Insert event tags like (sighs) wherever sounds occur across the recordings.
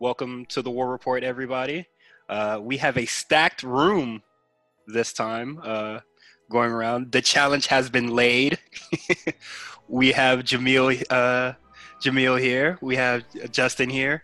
Welcome to the War Report, everybody. Uh, we have a stacked room this time uh, going around. The challenge has been laid. (laughs) we have Jamil, uh, Jamil here. We have Justin here.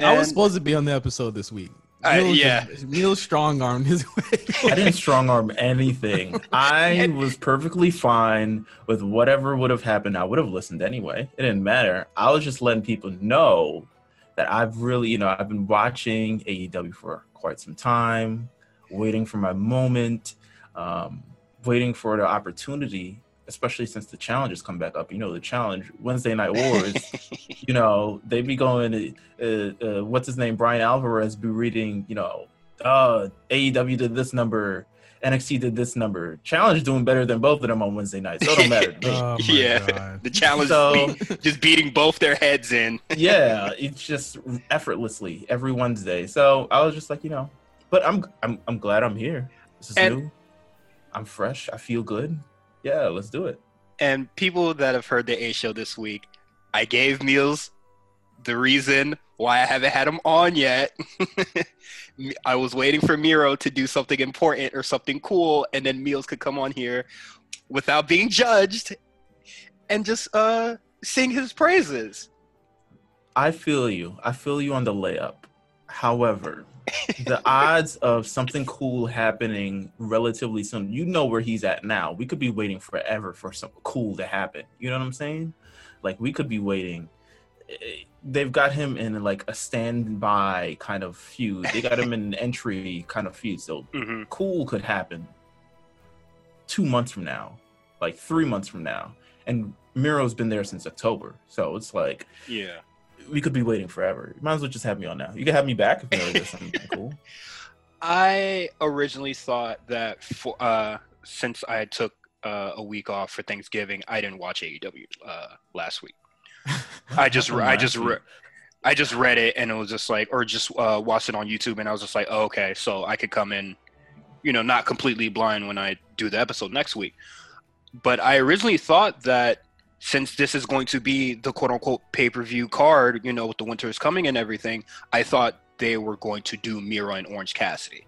I was supposed to be on the episode this week. Uh, Neil yeah. Neil strong armed his (laughs) way. I didn't strong arm anything. I (laughs) was perfectly fine with whatever would have happened. I would have listened anyway. It didn't matter. I was just letting people know that I've really, you know, I've been watching AEW for quite some time, waiting for my moment, um, waiting for the opportunity, especially since the challenges come back up. You know, the challenge, Wednesday Night Wars, (laughs) you know, they be going, uh, uh, what's his name? Bryan Alvarez be reading, you know, uh, AEW did this number, NXT did this number. Challenge doing better than both of them on Wednesday night, so it don't matter. (laughs) Oh Yeah. God. the challenge So- be- just beating both their heads in. (laughs) yeah, it's just effortlessly every Wednesday. So I was just like, you know, but I'm I'm I'm glad I'm here. This is And- new. I'm fresh. I feel good. Yeah, let's do it. And people that have heard the A show this week, I gave Meelz the reason why I haven't had him on yet. (laughs) I was waiting for Miro to do something important or something cool, and then Meelz could come on here without being judged and just uh sing his praises. I feel you. I feel you on the layup. However, the (laughs) odds of something cool happening relatively soon, you know where he's at now. We could be waiting forever for something cool to happen. You know what I'm saying? Like we could be waiting. They've got him in like a standby kind of feud. They got him in an (laughs) entry kind of feud. So hmm cool could happen two months from now, like three months from now. And Miro's been there since October. So it's like Yeah. we could be waiting forever. You might as well just have me on now. You can have me back if Miro does something (laughs) cool. I originally thought that for uh, since I took uh, a week off for Thanksgiving, I didn't watch AEW uh, last week. I just I just re- I just read it and it was just like, or just uh, watched it on YouTube and I was just like, oh, okay, so I could come in, you know, not completely blind when I do the episode next week. But I originally thought that since this is going to be the quote unquote pay per view card, you know, with the winter is coming and everything, I thought they were going to do Miro and Orange Cassidy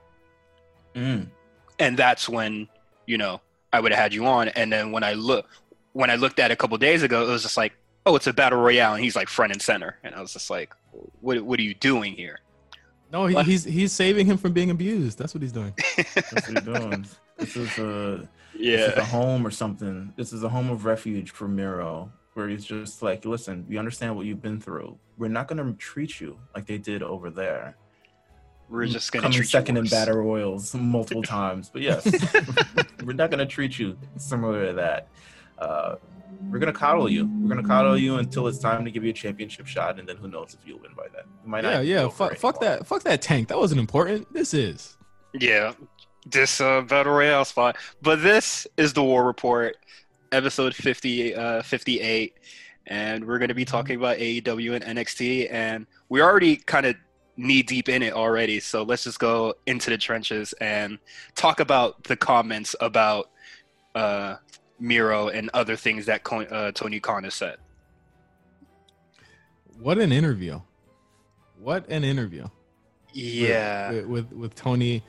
Mm. and that's when you know I would have had you on. And then when I look when I looked at it a couple days ago, it was just like, oh, it's a battle royale, and he's like front and center, and I was just like, what What are you doing here? No, he, he's he's saving him from being abused. That's what he's doing. (laughs) That's what you're doing. this is a this is a home or something. This is a home of refuge for Miro, where he's just like, listen, we understand what you've been through. We're not gonna treat you like they did over there. we're just gonna coming second you in worse. battle royals multiple (laughs) times. But yes, (laughs) we're not gonna treat you similar to that. Uh, we're gonna coddle you. We're gonna coddle you until it's time to give you a championship shot, and then who knows if you'll win by then. You might Yeah, not yeah. go Fuck, fuck that. Fuck that tank. That wasn't important. This is. Yeah, this uh, battle royale spot. But this is the War Report, episode 50, uh, 58. And we're going to be talking about AEW and NXT. And we're already kind of knee deep in it already. So let's just go into the trenches and talk about the comments about uh, Miro and other things that uh, Tony Khan has said. What an interview. What an interview. Yeah. With with, with Tony.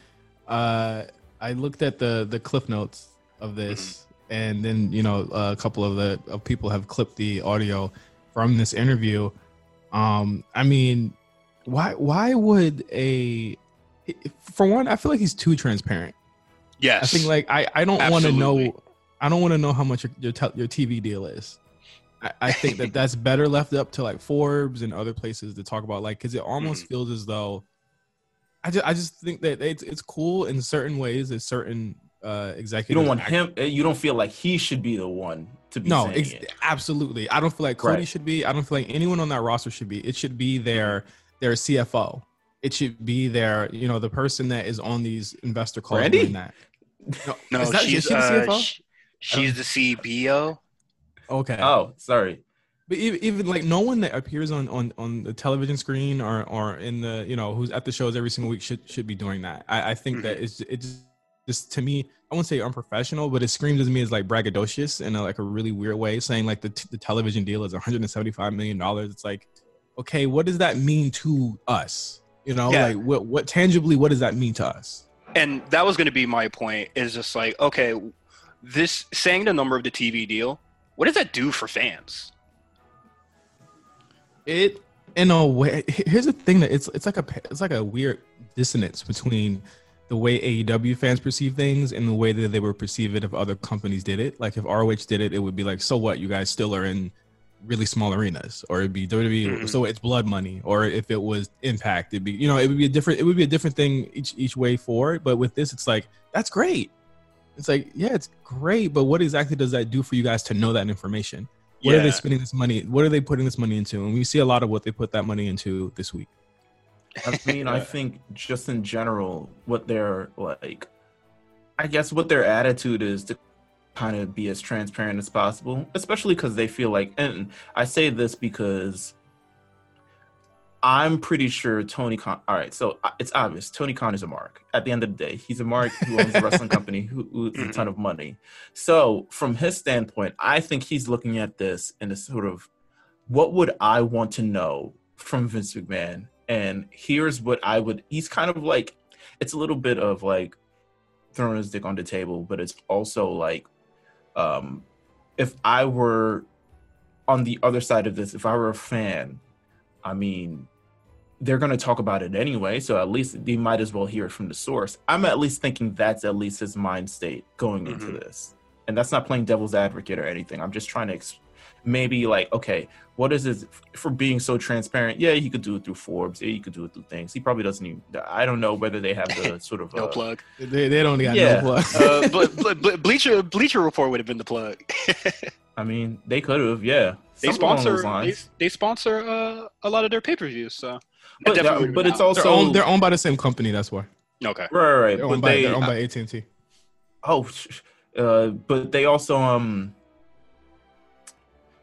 Uh, I looked at the the cliff notes of this, and then you know a couple of the of people have clipped the audio from this interview. Um, I mean, why why would a for one, I feel like he's too transparent. Yes. I think like I I don't want to know I don't want to know how much your your, tel- your TV deal is. I, I think that that's (laughs) better left up to like Forbes and other places to talk about like because it almost Mm-hmm. feels as though I just I just think that it's it's cool in certain ways. There's certain uh executives. You don't want him. eh, You don't feel like he should be the one to be No, ex- it. absolutely. I don't feel like Cody Right. should be. I don't feel like anyone on that roster should be. It should be their their CFO. It should be their you know the person that is on these investor calls. Brandi? That. No, no, is that- is she's, she the uh, CFO? Sh- she's the CBO. Okay. Oh, sorry. But even, even like no one that appears on, on on the television screen or or in the you know who's at the shows every single week should should be doing that. I, I think that mm-hmm. it's it just, just to me I won't say unprofessional, but it screams to me as like braggadocious in a, like a really weird way, saying like the t- the television deal is 175 million dollars. It's like okay, what does that mean to us? You know, Yeah. like what what tangibly what does that mean to us? and that was going to be my point is just like okay this saying the number of the tv deal what does that do for fans It in a way here's the thing that it's it's like a it's like a weird dissonance between the way AEW fans perceive things and the way that they would perceive it if other companies did it. Like if ROH did it, it would be like, so what? You guys still are in really small arenas, or it'd be WWE. Mhm. So it's blood money, or if it was Impact, it'd be you know it would be a different it would be a different thing each each way forward. But with this, it's like that's great. It's like yeah, it's great, but what exactly does that do for you guys to know that information? What are they spending this money? What are they putting this money into? And we see a lot of what they put that money into this week. I mean, I (laughs) think just in general, what they're like, I guess what their attitude is to kind of be as transparent as possible, especially because they feel like, and I say this because I'm pretty sure Tony Khan. All right, so uh, it's obvious Tony Khan is a mark. At the end of the day, he's a mark who owns a wrestling company who, who (laughs) has a ton of money. So from his standpoint, I think he's looking at this in a sort of, what would I want to know from Vince McMahon? And here's what I would. He's kind of like, it's a little bit of like throwing his dick on the table, but it's also like, um, if I were on the other side of this, if I were a fan, I mean, they're going to talk about it anyway. So at least they might as well hear it from the source. I'm at least thinking that's at least his mind state going into Mhm. this. And that's not playing devil's advocate or anything. I'm just trying to ex- maybe like, okay, what is it for being so transparent? Yeah, he could do it through Forbes. Yeah, he could do it through things. He probably doesn't even, I don't know whether they have the (laughs) sort of, no uh, plug They, they don't got Yeah. no plug. uh, but, but, but bleacher bleacher report would have been the plug (laughs) I mean, they could have, yeah. they Something along those sponsor they, they sponsor uh, a lot of their pay-per-views so But, definitely uh, but it's out. also they're, owned, they're owned by the same company. That's why okay right, right, right. they're owned by they, they're owned by AT and T. Oh, uh, but they also um.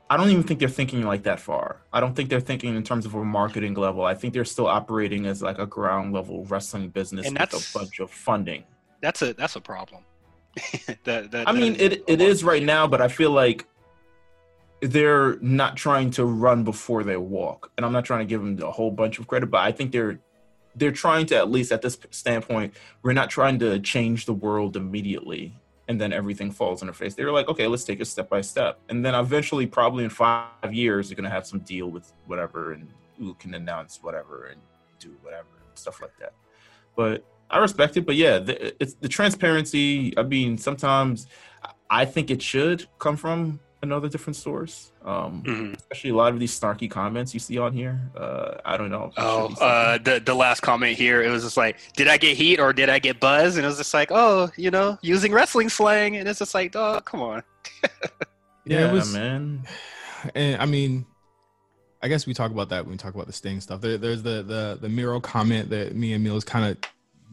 I don't even think they're thinking like that far. I don't think they're thinking in terms of a marketing level. I think they're still operating as like a ground level wrestling business And with a bunch of funding. that's a that's a problem (laughs) that, that I that mean, is it a it lot. is right now, but I feel like they're not trying to run before they walk. And I'm not trying to give them a whole bunch of credit, but I think they're they're trying to at least at this standpoint, we're not trying to change the world immediately and then everything falls in their face. They're like, okay, let's take it step by step, and then eventually, probably in five years, they're gonna have some deal with whatever, and who can announce whatever and do whatever and stuff like that. But I respect it, but yeah, the, it's the transparency. I mean, sometimes I think it should come from another different source. Um, Mhm. Especially a lot of these snarky comments you see on here. Uh, I don't know. Oh, uh, the the last comment here, it was just like, did I get heat or did I get buzz? And it was just like, oh, you know, using wrestling slang, and it's just like, oh, come on. (laughs) Yeah, it was- man. And I mean, I guess we talk about that when we talk about the Sting stuff. There, there's the the the Miro comment that me and Meelz kind of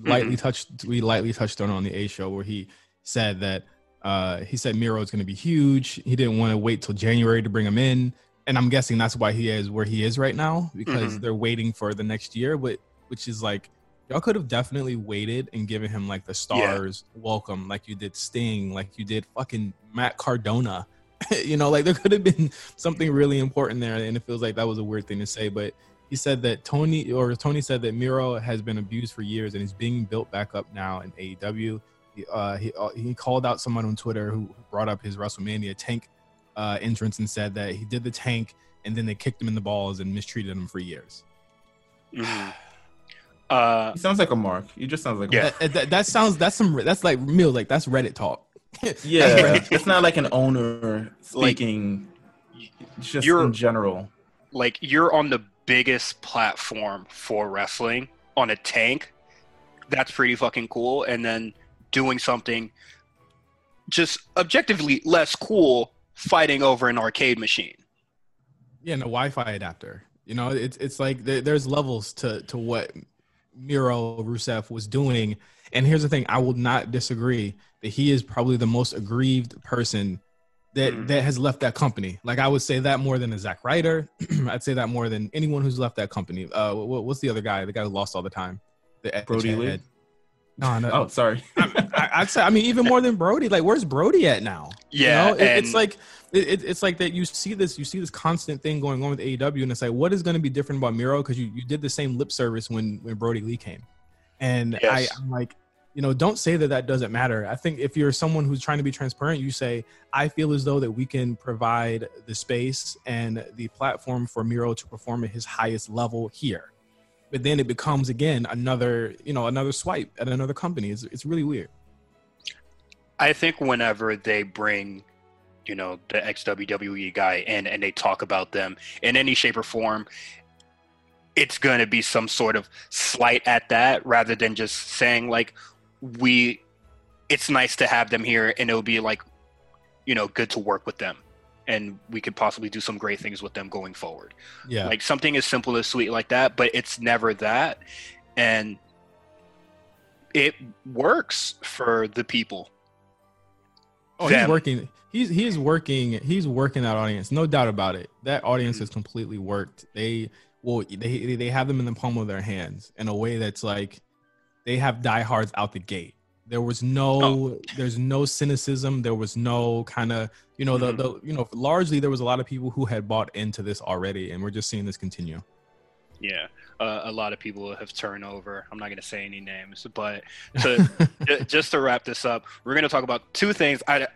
lightly touched. We lightly touched on on the A show where he said that uh, he said Miro is going to be huge. He didn't want to wait till January to bring him in, and I'm guessing that's why he is where he is right now because Mhm. they're waiting for the next year. But which is like y'all could have definitely waited and given him like the stars welcome, like you did Sting, like you did fucking Matt Cardona. (laughs) you know, like there could have been something really important there, and it feels like that was a weird thing to say. But he said that Tony or Tony said that Miro has been abused for years and is being built back up now in AEW. He uh, he, uh, he called out someone on Twitter who brought up his WrestleMania tank uh, entrance and said that he did the tank and then they kicked him in the balls and mistreated him for years. Mhm. Uh, He sounds like a mark. He just sounds like a Yeah. mark. That, that, that sounds that's some that's like real like that's Reddit talk. Yeah, (laughs) right. it's not like an owner speaking just you're- in general. like you're on the biggest platform for wrestling on a tank. That's pretty fucking cool. And then doing something just objectively less cool, fighting over an arcade machine. Yeah, and a Wi-Fi adapter. You know, it's it's like there, there's levels to to what Miro Rusev was doing. And here's the thing: I will not disagree that he is probably the most aggrieved person that Mhm. that has left that company. Like I would say that more than a Zack Ryder. (clears throat) I'd say that more than anyone who's left that company. Uh, what, what's the other guy? The guy who lost all the time. The, the Brodie chat Lee? head. No, no. Oh, sorry. (laughs) I, I'd say. I mean, even more than Brodie. Like, where's Brodie at now? Yeah, you know? It- it's like it, it- it's like that. You see this, you see this constant thing going on with AEW, and it's like, what is going to be different about Miro? Because you, you did the same lip service when when Brodie Lee came, and I, I'm like, you know, don't say that that doesn't matter. I think if you're someone who's trying to be transparent, you say, I feel as though that we can provide the space and the platform for Miro to perform at his highest level here. But then it becomes again another, you know, another swipe at another company. It's, it's really weird. I think whenever they bring, you know, the ex WWE guy in and they talk about them in any shape or form, it's going to be some sort of slight at that rather than just saying, like, we, it's nice to have them here and it'll be like, you know, good to work with them. And we could possibly do some great things with them going forward. Yeah. Like something as simple as sweet like that, but it's never that. And it works for the people. Oh, he's working. He's he's working. He's working that audience, no doubt about it. That audience Mm-hmm. is completely worked. They well, they they have them in the palm of their hands in a way that's like they have diehards out the gate. There was no, Oh. there's no cynicism. There was no kind of, you know, the, Mhm. the, you know, largely there was a lot of people who had bought into this already, and we're just seeing this continue. Yeah, uh, a lot of people have turned over. I'm not going to say any names, but to, (laughs) just to wrap this up, we're going to talk about two things. I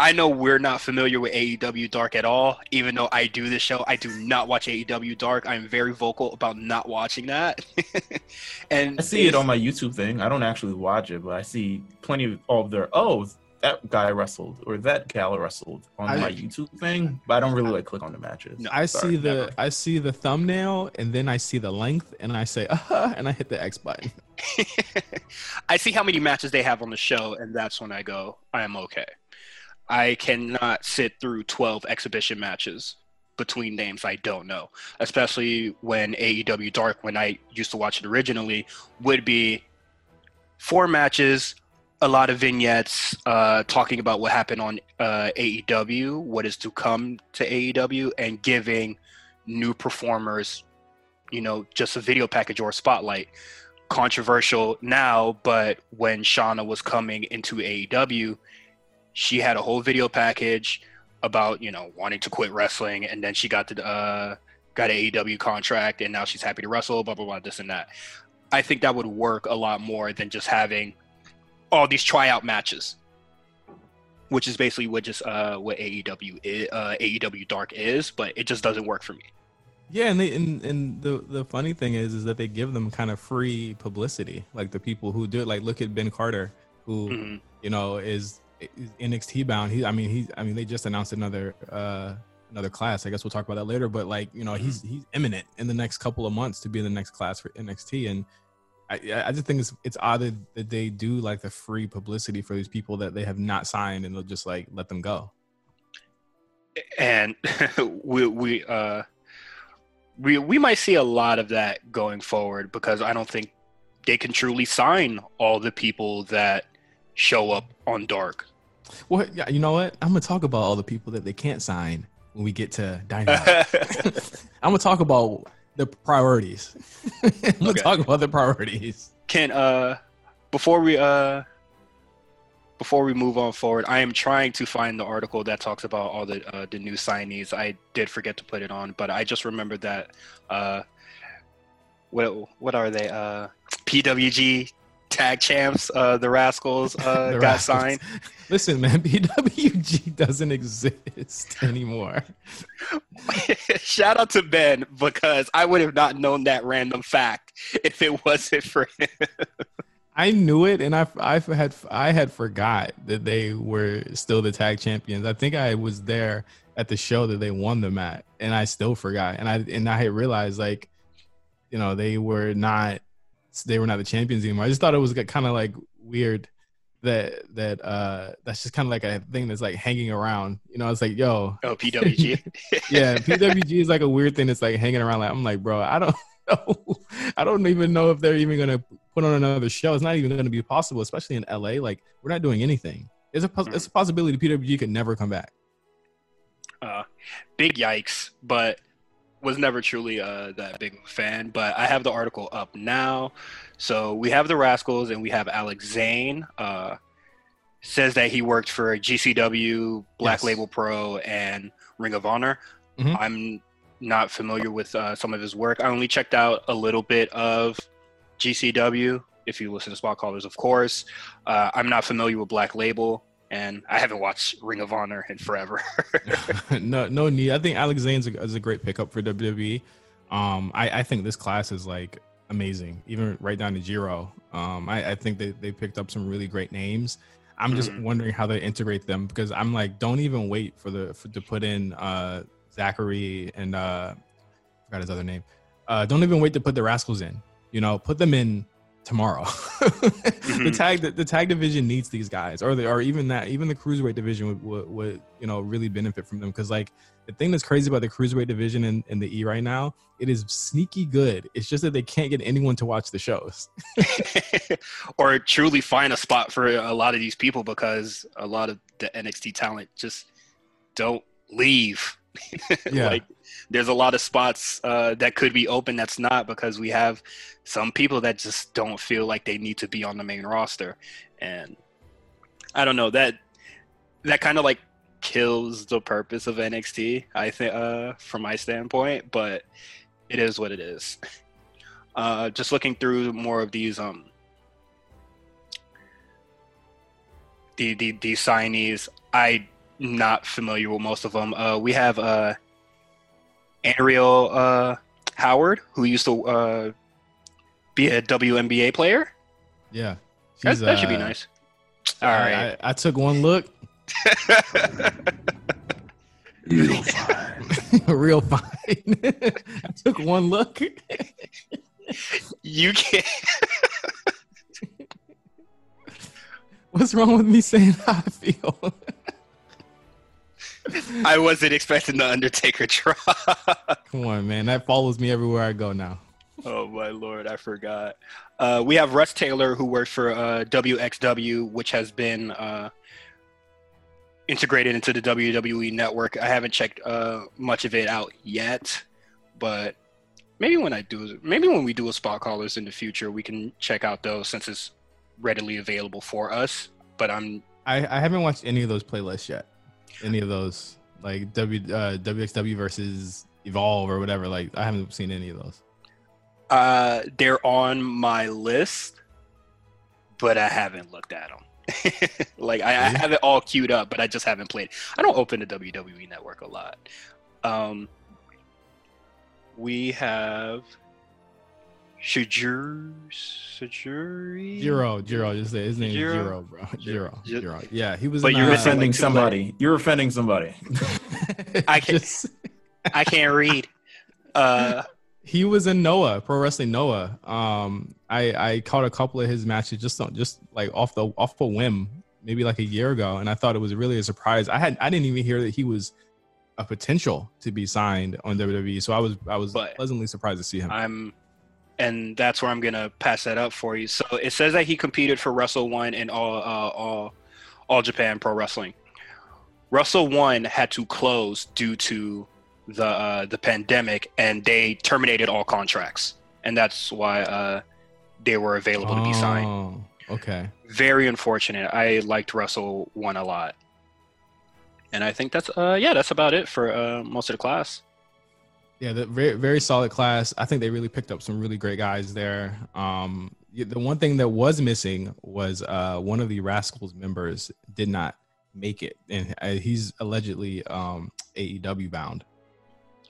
I know we're not familiar with AEW Dark at all, even though I do this show. I do not watch AEW Dark. I'm very vocal about not watching that. (laughs) and I see it on my YouTube thing. I don't actually watch it, but I see plenty of their oh that guy wrestled or that gal wrestled on I- my YouTube thing, but I don't really like click on the matches. No, I Sorry, see the never. I see the thumbnail, and then I see the length, and I say, uh (laughs) huh, and I hit the X button. (laughs) I see how many matches they have on the show, and that's when I go, I am okay. I cannot sit through 12 exhibition matches between names I don't know, especially when AEW Dark, when I used to watch it originally, would be four matches, a lot of vignettes uh, talking about what happened on uh, AEW, what is to come to AEW, and giving new performers, you know, just a video package or a spotlight controversial now, but when Shauna was coming into AEW, she had a whole video package about you know wanting to quit wrestling, and then she got the uh, got an AEW contract, and now she's happy to wrestle. Blah blah blah, this and that. I think that would work a lot more than just having all these tryout matches, which is basically what just uh, what AEW is, uh, AEW Dark is, but it just doesn't work for me. Yeah, and they and, and the the funny thing is is that they give them kind of free publicity. Like the people who do it, like look at Ben Carter, who Mhm. you know is, is NXT bound. He, I mean, he, I mean, they just announced another uh another class. I guess we'll talk about that later. But like, you know, he's he's imminent in the next couple of months to be in the next class for NXT, and I I just think it's it's odd that, that they do like the free publicity for these people that they have not signed, and they'll just like let them go. and (laughs) we we uh we we might see a lot of that going forward because I don't think they can truly sign all the people that show up on Dark. Well, yeah, you know what? I'm gonna talk about all the people that they can't sign when we get to Dynamite. (laughs) (laughs) I'm gonna talk about the priorities. (laughs) we'll Okay. talk about the priorities. Can uh before we uh before we move on forward, I am trying to find the article that talks about all the uh, the new signees. I did forget to put it on, but I just remembered that uh what what are they? Uh PWG tag champs, uh the Rascals uh (laughs) The got Rascals. signed. (laughs) Listen, man, (laughs) PWG doesn't exist anymore. Shout out to Ben because I would have not known that random fact if it wasn't for him. I knew it, and I I had I had forgot that they were still the tag champions. I think I was there at the show that they won them at, and I still forgot. And I and I had realized like, you know, they were not they were not the champions anymore. I just thought it was kind of like weird that that uh that's just kind of like a thing that's like hanging around. You know, it's like yo, Oh, PWG. (laughs) yeah, PWG is like a weird thing that's like hanging around. Like I'm like, bro, I don't (laughs) know. I don't even know if they're even gonna put on another show. It's not even gonna be possible, especially in LA. Like we're not doing anything. It's a it's a possibility PWG could never come back. uh, big yikes, but was never truly uh, that big of a fan. But I have the article up now. So we have the Rascals and we have Alex Zayne. Uh, says that he worked for GCW, Black Yes. Label Pro, and Ring of Honor. Mhm. I'm not familiar with uh, some of his work. I only checked out a little bit of GCW. If you listen to Spot Callers, of course. Uh, I'm not familiar with Black Label, and I haven't watched Ring of Honor in forever. (laughs) (laughs) no, no need. I think Alex Zayne is a great pickup for WWE. Um, I, I think this class is like amazing, even right down to Jiro. Um, I, I think they, they picked up some really great names. I'm just Mhm. wondering how they integrate them because I'm like, don't even wait for the for, to put in uh, Zachary and uh, I forgot his other name. Uh, don't even wait to put the Rascals in. You know, put them in tomorrow. (laughs) the Mhm. tag the, the tag division needs these guys, or the or even that even the cruiserweight division would, would, would you know really benefit from them because like the thing that's crazy about the cruiserweight division in, in the E right now, it is sneaky good. It's just that they can't get anyone to watch the shows. (laughs) (laughs) or truly find a spot for a lot of these people because a lot of the NXT talent just don't leave. (laughs) Yeah. like there's a lot of spots uh, that could be open that's not because we have some people that just don't feel like they need to be on the main roster and I don't know that that kind of like kills the purpose of NXT I think uh, from my standpoint but it is what it is uh, just looking through more of these um the the, the signees I not familiar with most of them. Uh, we have uh, Ariel uh, Howard, who used to uh, be a WNBA player. Yeah, That, that should be uh, nice. All I- I, I took one look, (laughs) Real fine. (laughs) real fine. (laughs) I took one look. you can't. What's wrong with me saying how I feel? I wasn't expecting the Undertaker drop. Come on, man. That follows me everywhere I go now. oh my lord, I forgot. Uh, we have Russ Taylor, who works for uh, WXW, which has been uh, integrated into the WWE network. I haven't checked uh, much of it out yet, but maybe when I do, maybe when we do a spot callers in the future, we can check out those since it's readily available for us. But I'm I, I haven't watched any of those playlists yet. Any of those, like W uh, WXW versus Evolve or whatever. Like I haven't seen any of those. uh, they're on my list, but I haven't looked at them. (laughs) like I, I have it all queued up, but I just haven't played. I don't open the WWE Network a lot. Um, we have Shajur Shajuri. Jiro, Jiro, just say his name Jiro? is Jiro, bro. Jiro, Ji- Jiro. Yeah, he was. But in, you're offending like, two somebody. You're offending somebody. (laughs) I can- just- I can't read. Uh, (laughs) he was in Noah, Pro Wrestling Noah. Um, I I caught a couple of his matches just on, just like off the off a whim, maybe like a year ago, and I thought it was really a surprise. I had I didn't even hear that he was a potential to be signed on WWE, so I was I was But- pleasantly surprised to see him. I'm, and that's where I'm gonna pass that up for you. So it says that he competed for Wrestle-1 and all, uh, all, all Japan Pro Wrestling. Wrestle-1 had to close due to the uh, the pandemic, and they terminated all contracts, and that's why uh, they were available to be signed. Oh, okay. Very unfortunate. I liked Wrestle-1 a lot, and I think that's uh, yeah, that's about it for uh, most of the class. Yeah, the very very solid class. I think they really picked up some really great guys there. Um, the one thing that was missing was uh, one of the Rascals members did not make it, and uh, he's allegedly um, AEW bound.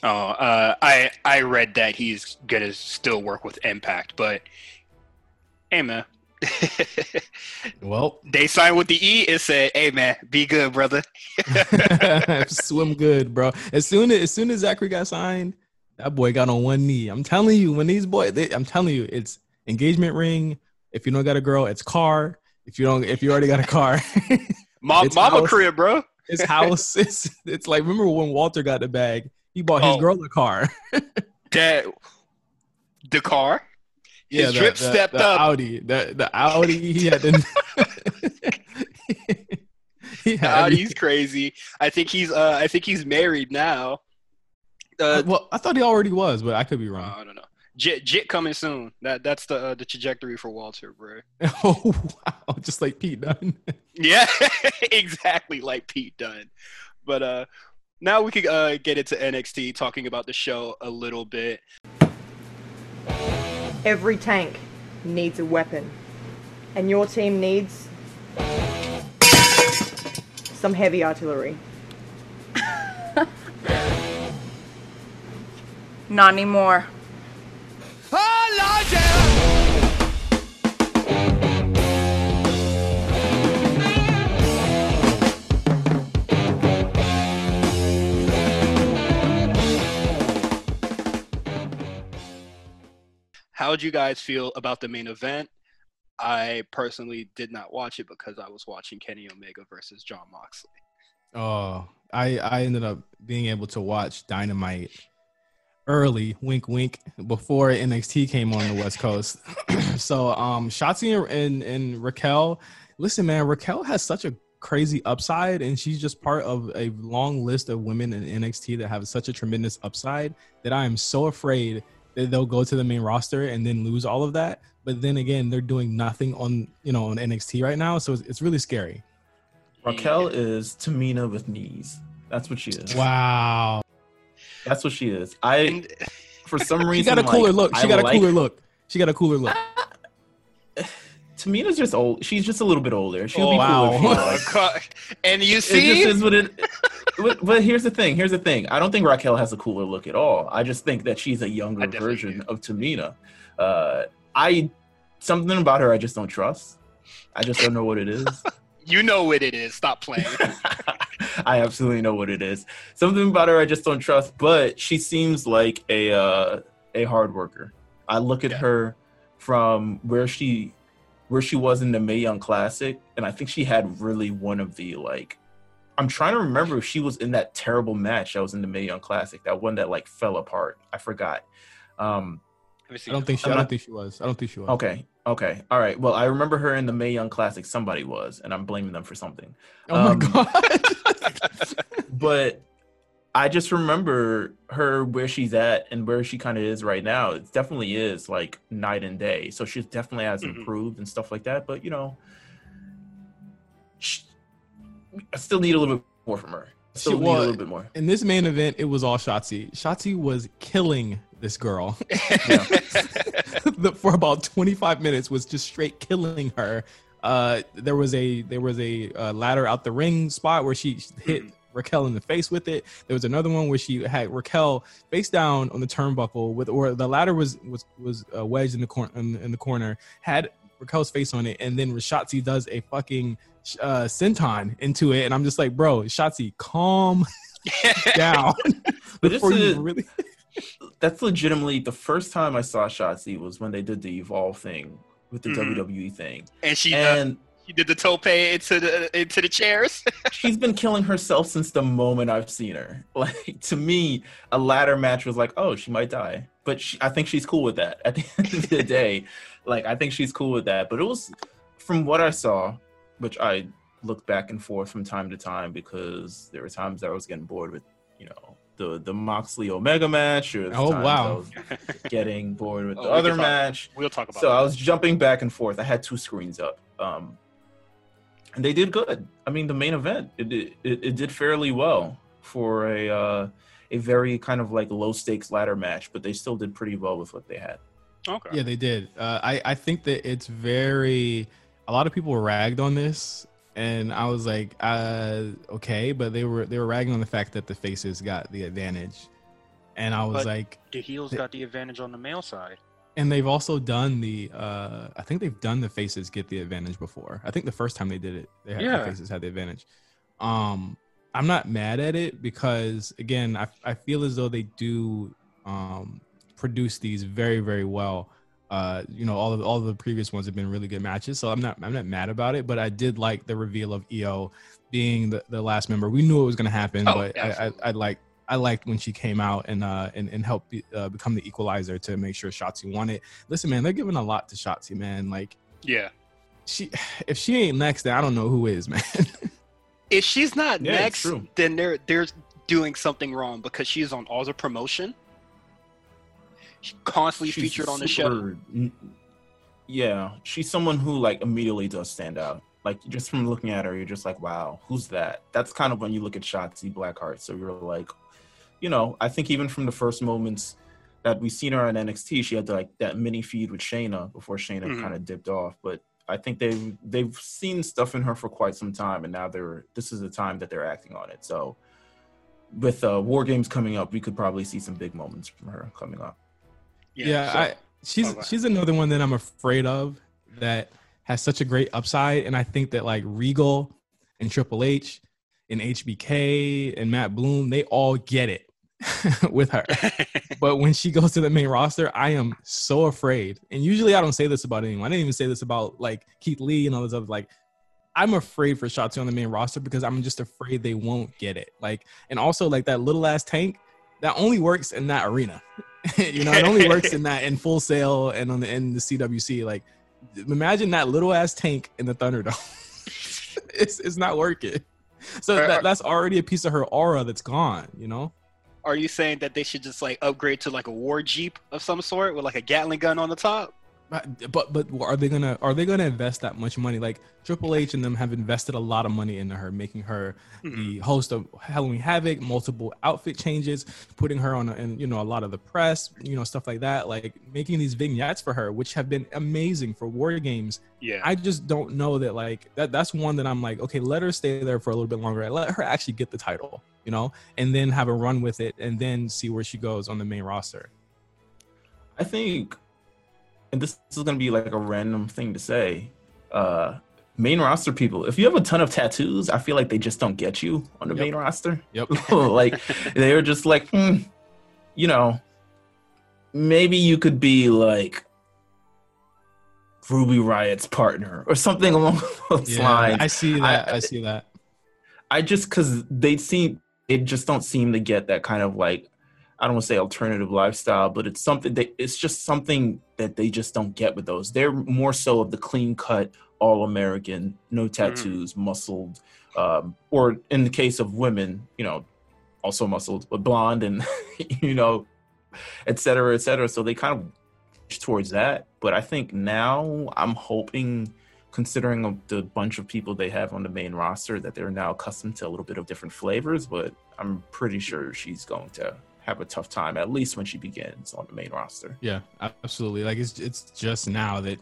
Oh, uh, I I read that he's gonna still work with Impact, but hey man, Well, (laughs) they signed with the E. It said, "Hey man, be good, brother." (laughs) swim good, bro. As soon as as soon as Zachary got signed, that boy got on one knee. I'm telling you, when these boys, they, I'm telling you, it's engagement ring. If you don't got a girl, it's car. If you don't, if you already got a car, (laughs) Mom, mama house. crib, bro. his house. It's it's like remember when Walter got the bag? He bought his Oh. girl a car. That the car. His the- drip the- stepped the up. Audi, the the Audi. He had to. (laughs) he had. He's crazy. I think he's uh, I think he's married now. Uh, well, I thought he already was, but I could be wrong. I don't know. Jit, Jit coming soon. That that's the uh, the trajectory for Walter, bro. (laughs) oh wow, just like Pete Dunne. (laughs) Yeah, exactly like Pete Dunne. But uh, now we could uh, get into NXT, talking about the show a little bit. Every tank needs a weapon, and your team needs some heavy artillery. Not anymore. How did you guys feel about the main event? I personally did not watch it because I was watching Kenny Omega versus Jon Moxley. Oh, I I ended up being able to watch Dynamite early, wink wink, before NXT came on the West Coast. (clears throat) so um Shotzi and, and Raquel, listen man, Raquel has such a crazy upside and she's just part of a long list of women in NXT that have such a tremendous upside that I am so afraid they'll go to the main roster and then lose all of that. But then again, they're doing nothing on you know on NXT right now, so it's, it's really scary. Raquel is Tamina with knees. That's what she is. Wow. That's what she is. I for some reason (laughs) She got a cooler like, look. She I got a like- cooler look. She got a cooler look. Tamina's just old. She's just a little bit older. She'll Oh, be wow. cool. If she (laughs) oh, was. And you It see, just is what it. But, but here's the thing. Here's the thing. I don't think Raquel has a cooler look at all. I just think that she's a younger version do. of Tamina. Uh, I something about her I just don't trust. I just don't know what it is. (laughs) you know what it is. Stop playing. (laughs) I absolutely know what it is. Something about her I just don't trust, but she seems like a uh, a hard worker. I look at Yeah. her from where she where she was in the Mae Young Classic, and I think she had really one of the like. I'm trying to remember if she was in that terrible match that was in the Mae Young Classic, that one that like fell apart. I forgot. Um, Let me see. I don't think she. I'm I don't think she was. I don't think she was. okay, okay, all right. Well, I remember her in the Mae Young Classic. Somebody was, and I'm blaming them for something. Oh my Um, god. (laughs) but I just remember her where she's at and where she kind of is right now. It definitely is like night and day. So she definitely has Mhm. improved and stuff like that. But you know, sh I still need a little bit more from her. I Still She- need a little bit more. In this main event, it was all Shotzi. Shotzi was killing this girl (laughs) (laughs) The- for about 25 minutes. Was just straight killing her. Uh, there was a there was a uh, ladder out the ring spot where she hit Mm-hmm. Raquel in the face with it. There was another one where she had Raquel face down on the turnbuckle with, or the ladder was was was uh, wedged in the corner in, in the corner. Had Raquel's face on it, and then Shotzi does a fucking uh, senton into it, and I'm just like, bro, Shotzi, calm (laughs) down But this (laughs) before you is really. (laughs) that's legitimately the first time I saw Shotzi was when they did the Evolve thing with the Mhm. WWE thing, and she uh, and she did the tope into the into the chairs. (laughs) she's been killing herself since the moment I've seen her. (laughs) Like to me, a ladder match was like, oh, she might die, but she, I think she's cool with that. At the (laughs) end of the day, like I think she's cool with that. But it was from what I saw, which I looked back and forth from time to time because there were times that I was getting bored with, you know, the the Moxley Omega match, or Oh, times wow. I was getting bored with Oh, the we other talk- match. we'll talk about. So that. I was jumping back and forth. I had two screens up. Um, and they did good. I mean, the main event it did, it, it did fairly well for a uh, a very kind of like low stakes ladder match, but they still did pretty well with what they had. okay. Yeah, they did. Uh, I I think that it's very. A lot of people ragged on this, and I was like, uh, okay, but they were they were ragging on the fact that the faces got the advantage, and I was But- like, The heels got the advantage on the male side. And they've also done the. Uh, I think they've done the faces get the advantage before. I think the first time they did it, they had Yeah. the faces had the advantage. Um, I'm not mad at it because again, I I feel as though they do um produce these very very well. Uh, you know, all of all of the previous ones have been really good matches, so I'm not I'm not mad about it. But I did like the reveal of Io being the, the last member. We knew it was going to happen, Oh, but I, I. I like I liked when she came out and uh and, and helped be, uh, become the equalizer to make sure Shotzi won it. Listen, man, they're giving a lot to Shotzi, man. Like Yeah. she, (sighs) if she ain't next, then I don't know who is, (laughs) man. If she's not Yeah, next, then they're they're doing something wrong because she's on all the promotion. She's constantly She's featured on the show. super- n- Yeah, she's someone who like immediately does stand out. Like just from looking at her, you're just like, wow, who's that? That's kind of when you look at Shotzi Blackheart. So you're like, you know, I think even from the first moments that we seen her on NXT, she had like that mini feud with Shayna before Shayna Mhm. kind of dipped off. But I think they've they've seen stuff in her for quite some time, and now they're this is the time that they're acting on it. So with uh, War Games coming up, we could probably see some big moments from her coming up. Yeah, so- I she's she's another one that I'm afraid of that has such a great upside, and I think that like Regal and Triple H and HBK and Matt Bloom, they all get it (laughs) with her. But when she goes to the main roster, I am so afraid. And usually I don't say this about anyone. I didn't even say this about like Keith Lee and all those other like I'm afraid for Shotzi on the main roster because I'm just afraid they won't get it. Like and also like that little ass tank that only works in that arena. (laughs) you know, it only works in that in Full Sail and on the in the CWC. Like imagine that little ass tank in the Thunderdome. (laughs) it's it's not working. So that, that's already a piece of her aura that's gone, you know? Are you saying that they should just like upgrade to like a war jeep of some sort with like a Gatling gun on the top? But but but are they gonna are they gonna invest that much money? Like Triple H and them have invested a lot of money into her, making her mm-hmm. the host of Halloween Havoc, multiple outfit changes, putting her on a, and you know a lot of the press, you know stuff like that, like making these vignettes for her, which have been amazing for War Games. Yeah. I just don't know that like that. That's one that I'm like, okay, let her stay there for a little bit longer. Let her actually get the title, you know, and then have a run with it, and then see where she goes on the main roster. I think, and this is going to be like a random thing to say, uh, main roster people, if you have a ton of tattoos, I feel like they just don't get you on the Yep. main roster. Yep. (laughs) like they're just like, hmm, you know, maybe you could be like Ruby Riott's partner or something along (laughs) those Yeah, lines. I see that. I- I, see that. I just because they seem they just don't seem to get that kind of like I don't want to say alternative lifestyle, but it's something that it's just something that they just don't get with those. They're more so of the clean cut, all American, no tattoos, muscled, um, or in the case of women, you know, also muscled, but blonde and (laughs) you know, et cetera, et cetera. So they kind of push towards that. But I think now I'm hoping considering the bunch of people they have on the main roster that they're now accustomed to a little bit of different flavors but i'm pretty sure she's going to have a tough time at least when she begins on the main roster Yeah, absolutely. Like it's it's just now that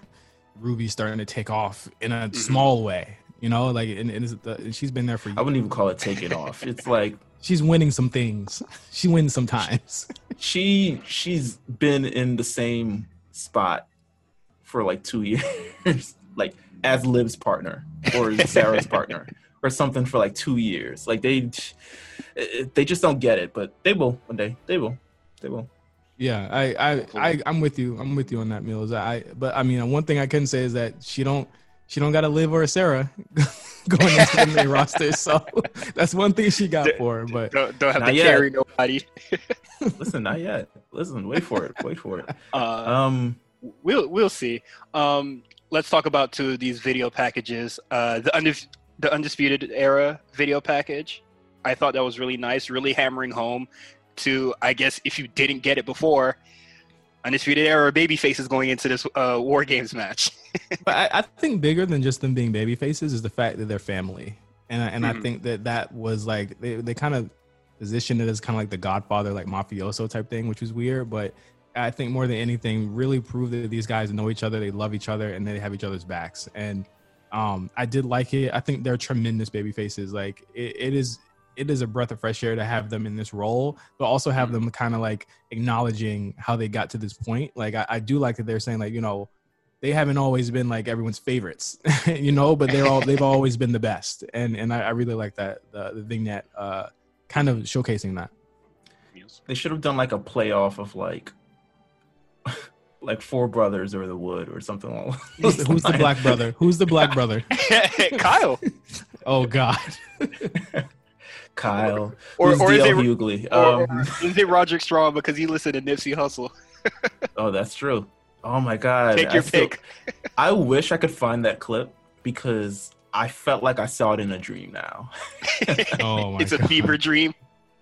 Ruby's starting to take off in a mm-hmm. small way. You know, like and, and, the, and she's been there for i wouldn't even call it taking off it's like (laughs) She's winning some things. (laughs) She wins sometimes. (laughs) she she's been in the same spot for like two years like as liv's partner or (laughs) sarah's partner or something for like two years like they they just don't get it but they will one day they will they will Yeah, I, I, I, I'm with you. I'm with you on that, Meelz. I, but I mean, one thing I can say is that she don't, she don't got to live or a Sarah (laughs) going into the main roster. So that's one thing she got for her. But Don't, don't have to yet. carry nobody. (laughs) listen not yet listen wait for it wait for it Uh, um we'll we'll see. Um, let's talk about two of these video packages. Uh, the undis- the undisputed era video package. I thought that was really nice, really hammering home to I guess if you didn't get it before, undisputed era baby faces going into this uh, war games match. (laughs) but I, I think bigger than just them being baby faces is the fact that they're family, and I- and I Mhm. think that that was like they they kind of positioned it as kind of like the Godfather, like mafioso type thing, which was weird, but. I think more than anything, really prove that these guys know each other, they love each other, and they have each other's backs. And um, I did like it. I think they're tremendous baby faces. Like it, it is, it is a breath of fresh air to have them in this role, but also have them kind of like acknowledging how they got to this point. Like I, I do like that they're saying like you know they haven't always been like everyone's favorites, (laughs) you know, but they're all they've (laughs) always been the best, and and I, I really like that the, the vignette uh, kind of showcasing that. they should have done like a playoff of like (laughs) like four brothers or the wood or something like Who's, who's the black brother? Who's the black brother? (laughs) Kyle, Oh God, (laughs) kyle Or- who's or is DL it- Hughley? or, Um, or is it Roderick Strong because he listened to Nipsey Hussle? oh that's true oh my god Take I your feel- pick. i wish i could find that clip because i felt like i saw it in a dream now oh my it's a fever dream.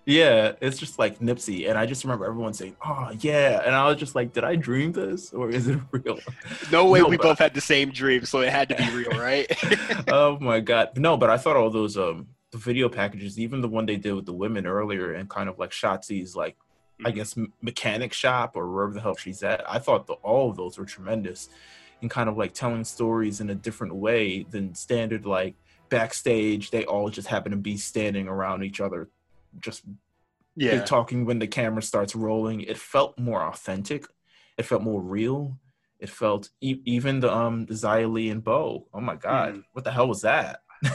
Yeah, it's just like Nipsey, and I just remember everyone saying, "Oh yeah," and I was just like, "Did I dream this, or is it (laughs) real?" No way No, we both had the same dream, so it had to be real, right? (laughs) oh my god, no! But I thought all those um the video packages, even the one they did with the women earlier, and kind of like Shotzi's like I Mhm. guess mechanic shop or wherever the hell she's at. I thought the, all of those were tremendous, and kind of like telling stories in a different way than standard like backstage. They all just happen to be standing around each other, just yeah. talking when the camera starts rolling. It felt more authentic. It felt more real. It felt e- even the um the Xia Li and Boa. Oh my god, Mhm. what the hell was that? (laughs)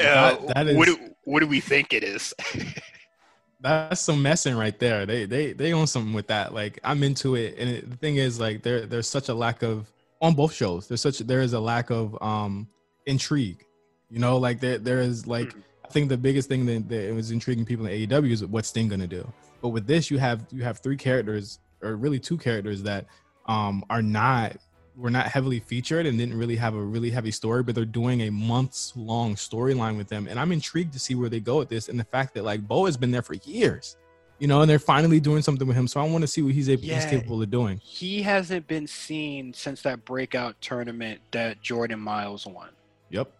Uh, That- that is- what, do, what do we think it is? (laughs) That's some messing right there. They they they own something with that. Like I'm into it, and it, the thing is, like there there's such a lack of on both shows. There's such there is a lack of um intrigue. You know, like there there is like Mhm. I think the biggest thing that, that was intriguing people in AEW is what's Sting gonna do. But with this, you have you have three characters, or really two characters that um are not were not heavily featured and didn't really have a really heavy story, but they're doing a months long storyline with them. And I'm intrigued to see where they go with this. And the fact that like Boa has been there for years, you know, and they're finally doing something with him. So I want to see what he's able, he's capable of doing. he hasn't been seen since that breakout tournament that Jordan Myles won. Yep.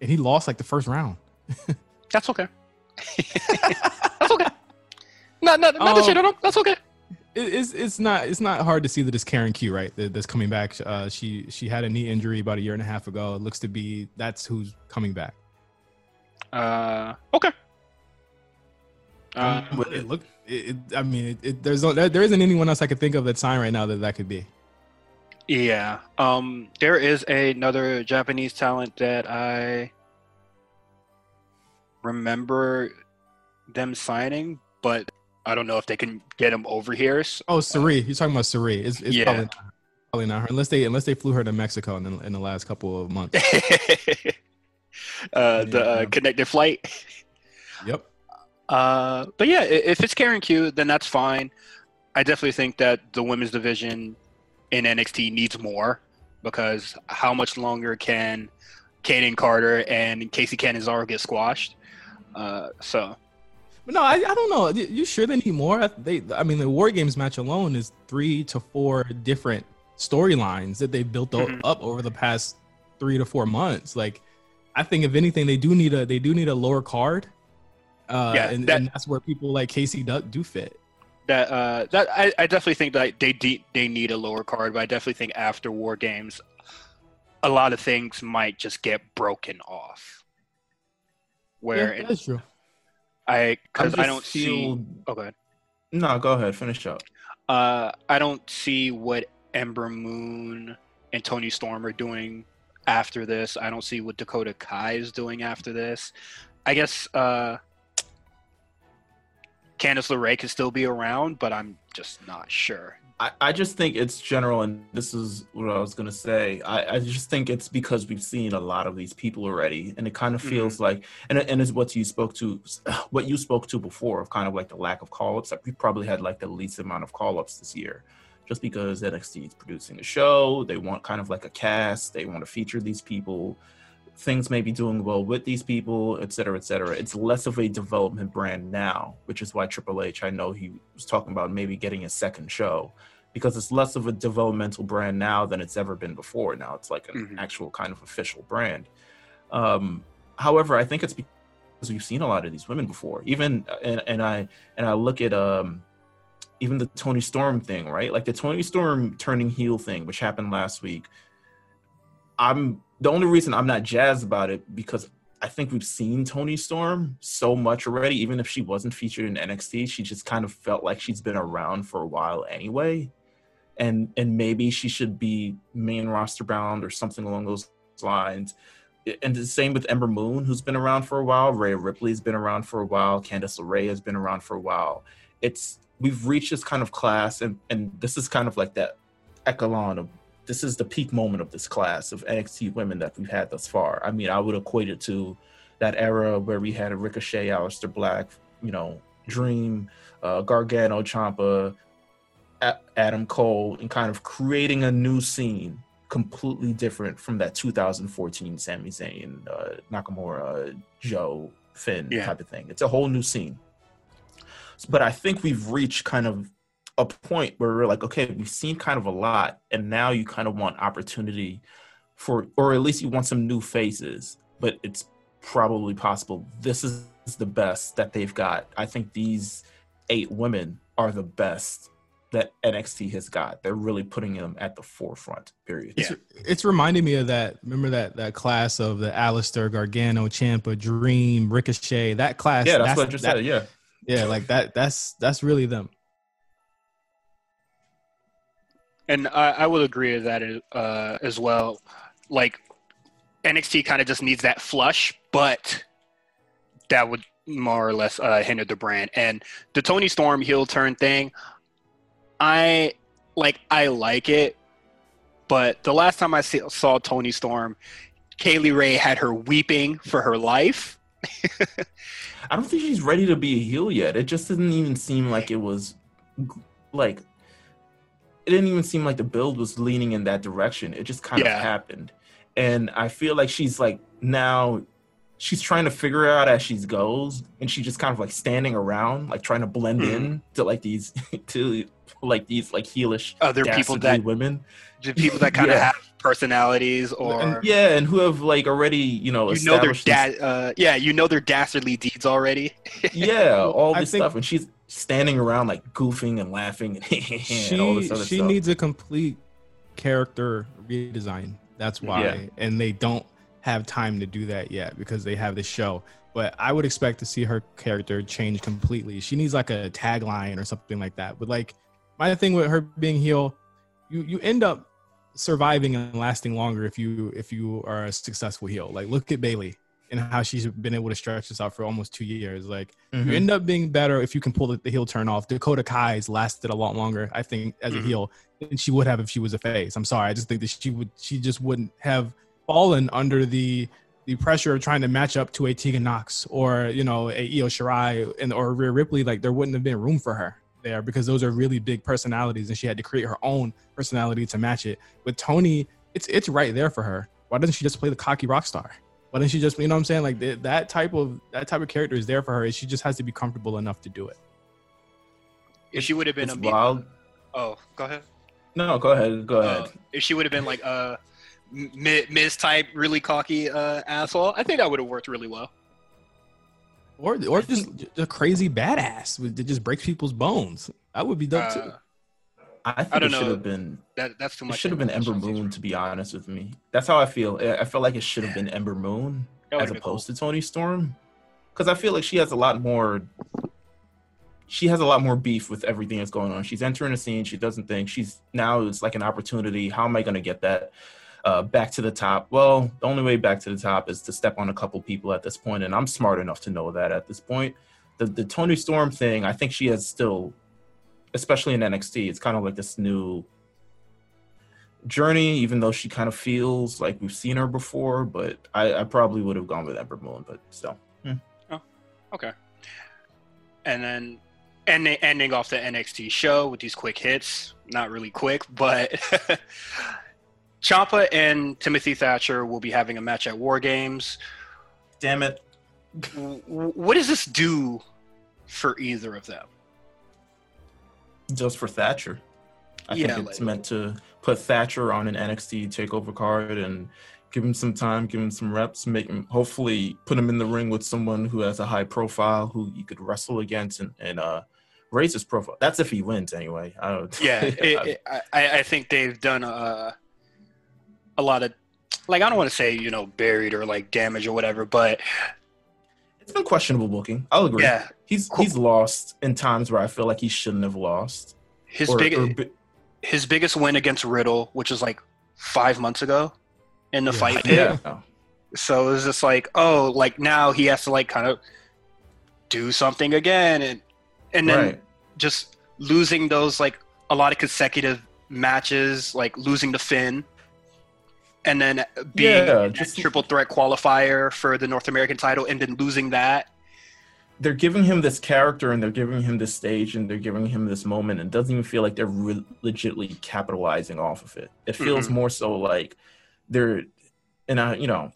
And he lost like the first round. That's okay. That's okay. Not, not, not Um, shit on him. That's okay. It, it's it's not it's not hard to see that it's Karen Q, right? That, that's coming back. Uh, she she had a knee injury about a year and a half ago. It looks to be that's who's coming back. Uh, okay. Uh, Um, it look. It, it, I mean, it, it, there's no, there, there isn't anyone else I could think of that's signed right now that that could be. yeah. Um, there is another Japanese talent that I remember them signing, but I don't know if they can get him over here. So, Oh, Sarray. You're talking about Sarray. It's, it's Yeah. probably, not, probably not her unless they unless they flew her to Mexico in the, in the last couple of months. (laughs) uh, the uh, connected flight. yep. Uh, but yeah, if it's Karen Q, then that's fine. I definitely think that the women's division in NXT needs more because how much longer can Kayden Carter and Kacy Catanzaro get squashed? Uh, so But no, I, I don't know. You- sure they need more? I- They, I mean, the War Games match alone is three to four different storylines that they've built Mhm. up over the past three to four months. Like, I think if anything, they do need a they do need a lower card. Uh, Yeah, and, that- and that's where people like Kacy do, do fit. that uh, that I, I definitely think that they de- they need a lower card, but I definitely think after War Games, a lot of things might just get broken off. Where yeah, that's true. I because I, just don't see. Oh, go ahead. No, go ahead, finish up. Uh, I don't see what Ember Moon and Toni Storm are doing after this. I don't see what Dakota Kai is doing after this. I guess uh, Candice LeRae can still be around, but I'm just not sure. I, I just think it's general, and this is what I was gonna say. I, I just think it's because we've seen a lot of these people already, and it kind of mm-hmm. feels like, and and it's what you spoke to, (sighs) what you spoke to before of kind of like the lack of call ups. Like we probably had like the least amount of call ups this year, just because NXT is producing a show. They want kind of like a cast. They want to feature these people. Things may be doing well with these people, et cetera, et cetera. It's less of a development brand now, which is why Triple H, I know he was talking about maybe getting a second show because it's less of a developmental brand now than it's ever been before. Now it's like an Mhm. actual kind of official brand. Um, however, I think it's because we've seen a lot of these women before. Even and, and I and I look at um, even the Toni Storm thing, right? Like the Toni Storm turning heel thing, which happened last week. I'm the only reason I'm not jazzed about it because I think we've seen Toni Storm so much already. Even if she wasn't featured in NXT, she just kind of felt like she's been around for a while anyway, and and maybe she should be main roster bound or something along those lines. And the same with Ember Moon, who's been around for a while. Rhea Ripley's been around for a while. Candice LeRae has been around for a while. It's we've reached this kind of class, and and this is kind of like that echelon of this is the peak moment of this class of NXT women that we've had thus far. I mean, I would equate it to that era where we had a Ricochet, Aleister Black, you know, Dream, uh, Gargano, Ciampa, Adam Cole, and kind of creating a new scene completely different from that 2014 Sami Zayn, uh, Nakamura, Joe, Finn Yeah. type of thing. It's a whole new scene. but I think we've reached kind of a point where we're like, okay, we've seen kind of a lot, and now you kind of want opportunity for, or at least you want some new faces. But it's probably possible this is the best that they've got. I think these eight women are the best that NXT has got. They're really putting them at the forefront. Period. Yeah. It's, it's reminding me of that. Remember that that class of the Aleister, Gargano, Ciampa, Dream, Ricochet. That class. Yeah, that's, what I just that- said. Yeah. Yeah, like that. That's that's really them. And I, I would agree with that uh, as well. Like NXT kind of just needs that flush, but that would more or less uh, hinder the brand. And the Toni Storm heel turn thing, I like. I like it, but the last time I see, saw Toni Storm, Kay Lee Ray had her weeping for her life. (laughs) I don't think she's ready to be a heel yet. It just didn't even seem like it was like it didn't even seem like the build was leaning in that direction. It just kind Yeah. of happened. And I feel like she's like now she's trying to figure out as she goes and she's just kind of like standing around, like trying to blend Mhm. in to like these (laughs) to like these like heelish Other people that women. the people that kind of Yeah. have personalities or And, yeah, and who have like already, you know, you know their established this- dad. Uh, yeah, you know their dastardly deeds already. (laughs) yeah, all this think- stuff, and she's standing around like goofing and laughing and, (laughs) she all this other she stuff. needs a complete character redesign. That's why, Yeah. and they don't have time to do that yet because they have the show. But I would expect to see her character change completely. She needs like a tagline or something like that. But like my thing with her being heel, you you end up surviving and lasting longer if you if you are a successful heel. Like look at Bayley and how she's been able to stretch this out for almost two years. Like Mhm. you end up being better if you can pull the, the heel turn off. Dakota Kai's lasted a lot longer, I think, as Mhm. a heel than she would have if she was a face. I'm sorry, I just think that she would she just wouldn't have fallen under the the pressure of trying to match up to a Tegan Nox or you know a Io Shirai and or Rhea Ripley. Like there wouldn't have been room for her there because those are really big personalities, and she had to create her own personality to match it. With Toni, it's it's right there for her. Why doesn't she just play the cocky rock star? Why doesn't she just, you know what I'm saying? Like th- that type of that type of character is there for her. She just has to be comfortable enough to do it. If she would have been It's a wild. oh, go ahead. No, go ahead. Go ahead. Uh, if she would have been like a Mi- Miz type, really cocky uh, asshole, I think that would have worked really well. Or or just a crazy badass that just breaks people's bones. That would be dope Uh, too. I think I it should have been. that that's too much. It should have been Ember Moon, to be honest with me. That's how I feel. I I feel like it should have been Ember Moon as would've been opposed to Toni Storm, because I feel like she has a lot more. She has a lot more beef with everything that's going on. She's entering a scene. She doesn't think she's now. It's like an opportunity. How am I going to get that uh, back to the top? Well, the only way back to the top is to step on a couple people at this point, and I'm smart enough to know that at this point. The the Toni Storm thing, I think she has still, especially in NXT, it's kind of like this new journey, even though she kind of feels like we've seen her before. But I, I probably would have gone with Ember Moon, but still. Oh, Okay. And then ending, ending off the NXT show with these quick hits. Not really quick, but (laughs) Ciampa and Timothy Thatcher will be having a match at War Games. Damn it. What does this do for either of them? Just for Thatcher. I Yeah, think it's like- meant to put Thatcher on an NXT takeover card and give him some time, give him some reps, make him hopefully put him in the ring with someone who has a high profile who you could wrestle against and, and uh raise his profile. That's if he wins anyway. I don't Yeah, (laughs) it, it, I, I think they've done a, a lot of, like, I don't want to say, you know, buried or like damage or whatever, but it's been questionable booking. I'll agree. yeah, He's Cool. he's lost in times where I feel like he shouldn't have lost. his Or- big or bi- his biggest win against Riddle, which was like five months ago in the Yeah. fight (laughs) pit. yeah. So it was just like, oh, like now he has to like kind of do something again, and and then right. just losing those like a lot of consecutive matches, like losing the Finn, and then being Yeah, just- triple threat qualifier for the North American title, and then losing that. they're giving him this character and they're giving him this stage and they're giving him this moment and it doesn't even feel like they're re- legitly capitalizing off of it it feels Mhm. more so like they're and i you know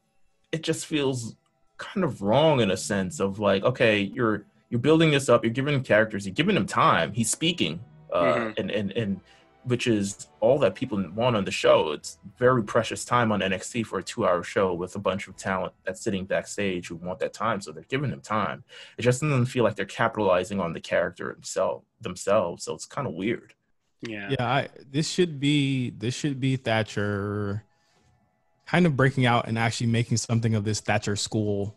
it just feels kind of wrong in a sense of like okay you're you're building this up. You're giving him characters. You're giving him time. He's speaking, uh, Mhm. and and and which is all that people want on the show. It's very precious time on NXT for a two-hour show with a bunch of talent that's sitting backstage who want that time. So they're giving them time. It just doesn't feel like they're capitalizing on the character himself themselves. So it's kind of weird. Yeah. Yeah, I, this should be this should be Thatcher kind of breaking out and actually making something of this Thatcher school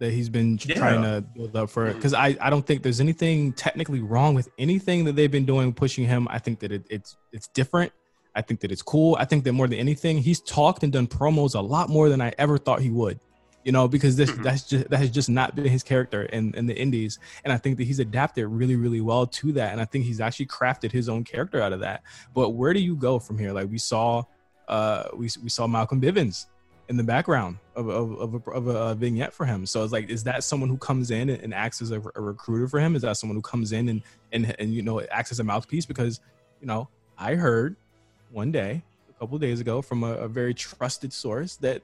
that he's been Yeah. trying to build up for because I, I don't think there's anything technically wrong with anything that they've been doing pushing him. I think that it, it's it's different. I think that it's cool. I think that more than anything, he's talked and done promos a lot more than I ever thought he would. You know, because this Mhm. that's just that has just not been his character in, in the indies. And I think that he's adapted really, really well to that. And I think he's actually crafted his own character out of that. But where do you go from here? Like we saw uh we, we saw Malcolm Bivens in the background of, of, of, a, of a vignette for him. So it's like, is that someone who comes in and acts as a, a recruiter for him? Is that someone who comes in and, and, and, you know, acts as a mouthpiece? Because, you know, I heard one day, a couple of days ago from a, a very trusted source that,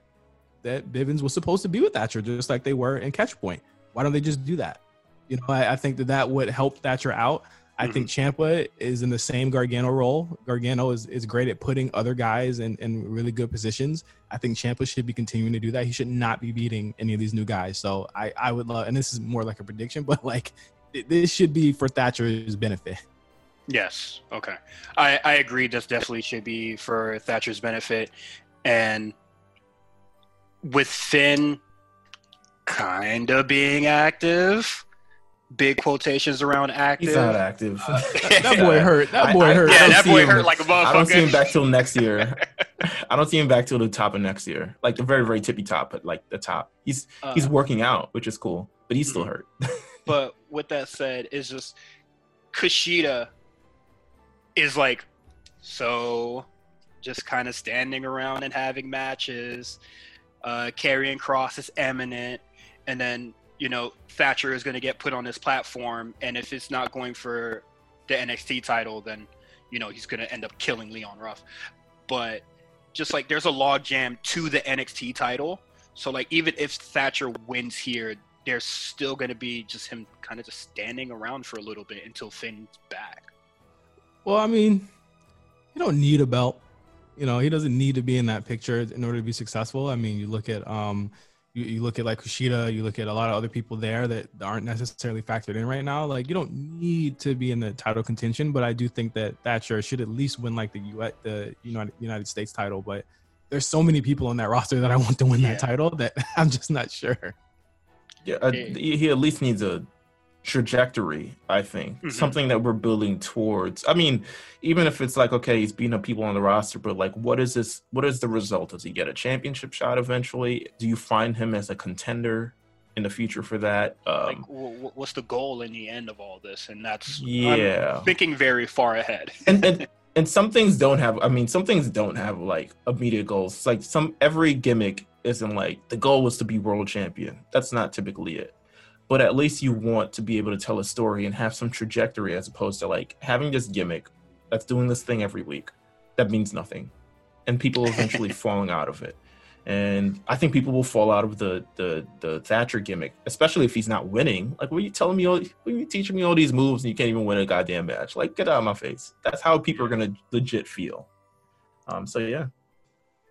that Bivens was supposed to be with Thatcher, just like they were in Catchpoint. Why don't they just do that? You know, I, I think that that would help Thatcher out. I think mm-hmm. Ciampa is in the same Gargano role. Gargano is, is great at putting other guys in, in really good positions. I think Ciampa should be continuing to do that. He should not be beating any of these new guys. So I, I would love, and this is more like a prediction, (laughs) but like this should be for Thatcher's benefit. Yes. Okay. I, I agree. This definitely should be for Thatcher's benefit. And with Finn kind of being active, big quotations around active. He's not active. Uh, (laughs) (laughs) That boy hurt. That boy I- I- hurt. I Yeah, don't that see boy him- hurt like a motherfucker. I don't see him back till next year. (laughs) I don't see him back till the top of next year, like the very, very tippy top, but like the top. He's Uh, he's working out, which is cool, but he's still Mhm. hurt. But with that said, it's just Kushida is like so just kind of standing around and having matches. Uh, Karrion Kross is eminent, and then you know Thatcher is going to get put on this platform, and if it's not going for the NXT title, then you know he's going to end up killing Leon Ruff. But just like there's a log jam to the NXT title, so like even if Thatcher wins here, there's still going to be just him kind of just standing around for a little bit until Finn's back. Well, I mean, you don't need a belt. You know, he doesn't need to be in that picture in order to be successful. I mean, you look at um, you, you look at like Kushida, you look at a lot of other people there that aren't necessarily factored in right now. Like, you don't need to be in the title contention, but I do think that Thatcher should at least win like the U the United United States title. But there's so many people on that (laughs) roster that I want to win Yeah. that title that (laughs) I'm just not sure. Yeah, uh, he he at least needs a trajectory. I think Mhm. something that we're building towards. I mean, even if it's like okay, he's beating up people on the roster, but like, what is this? What is the result? Does he get a championship shot eventually? Do you find him as a contender in the future for that? Um, wh- what's the goal in the end of all this? And that's yeah. I'm thinking very far ahead. (laughs) and, and (laughs) and some things don't have i mean some things don't have like immediate goals it's like some every gimmick isn't like the goal was to be world champion that's not typically it but at least you want to be able to tell a story and have some trajectory as opposed to like having this gimmick that's doing this thing every week that means nothing and people (laughs) eventually falling out of it. And i think people will fall out of the the the thatcher gimmick especially if he's not winning. Like what are you telling me all what are you teaching me all these moves and you can't even win a goddamn match? Like get out of my face. That's how people are gonna legit feel. Um so yeah.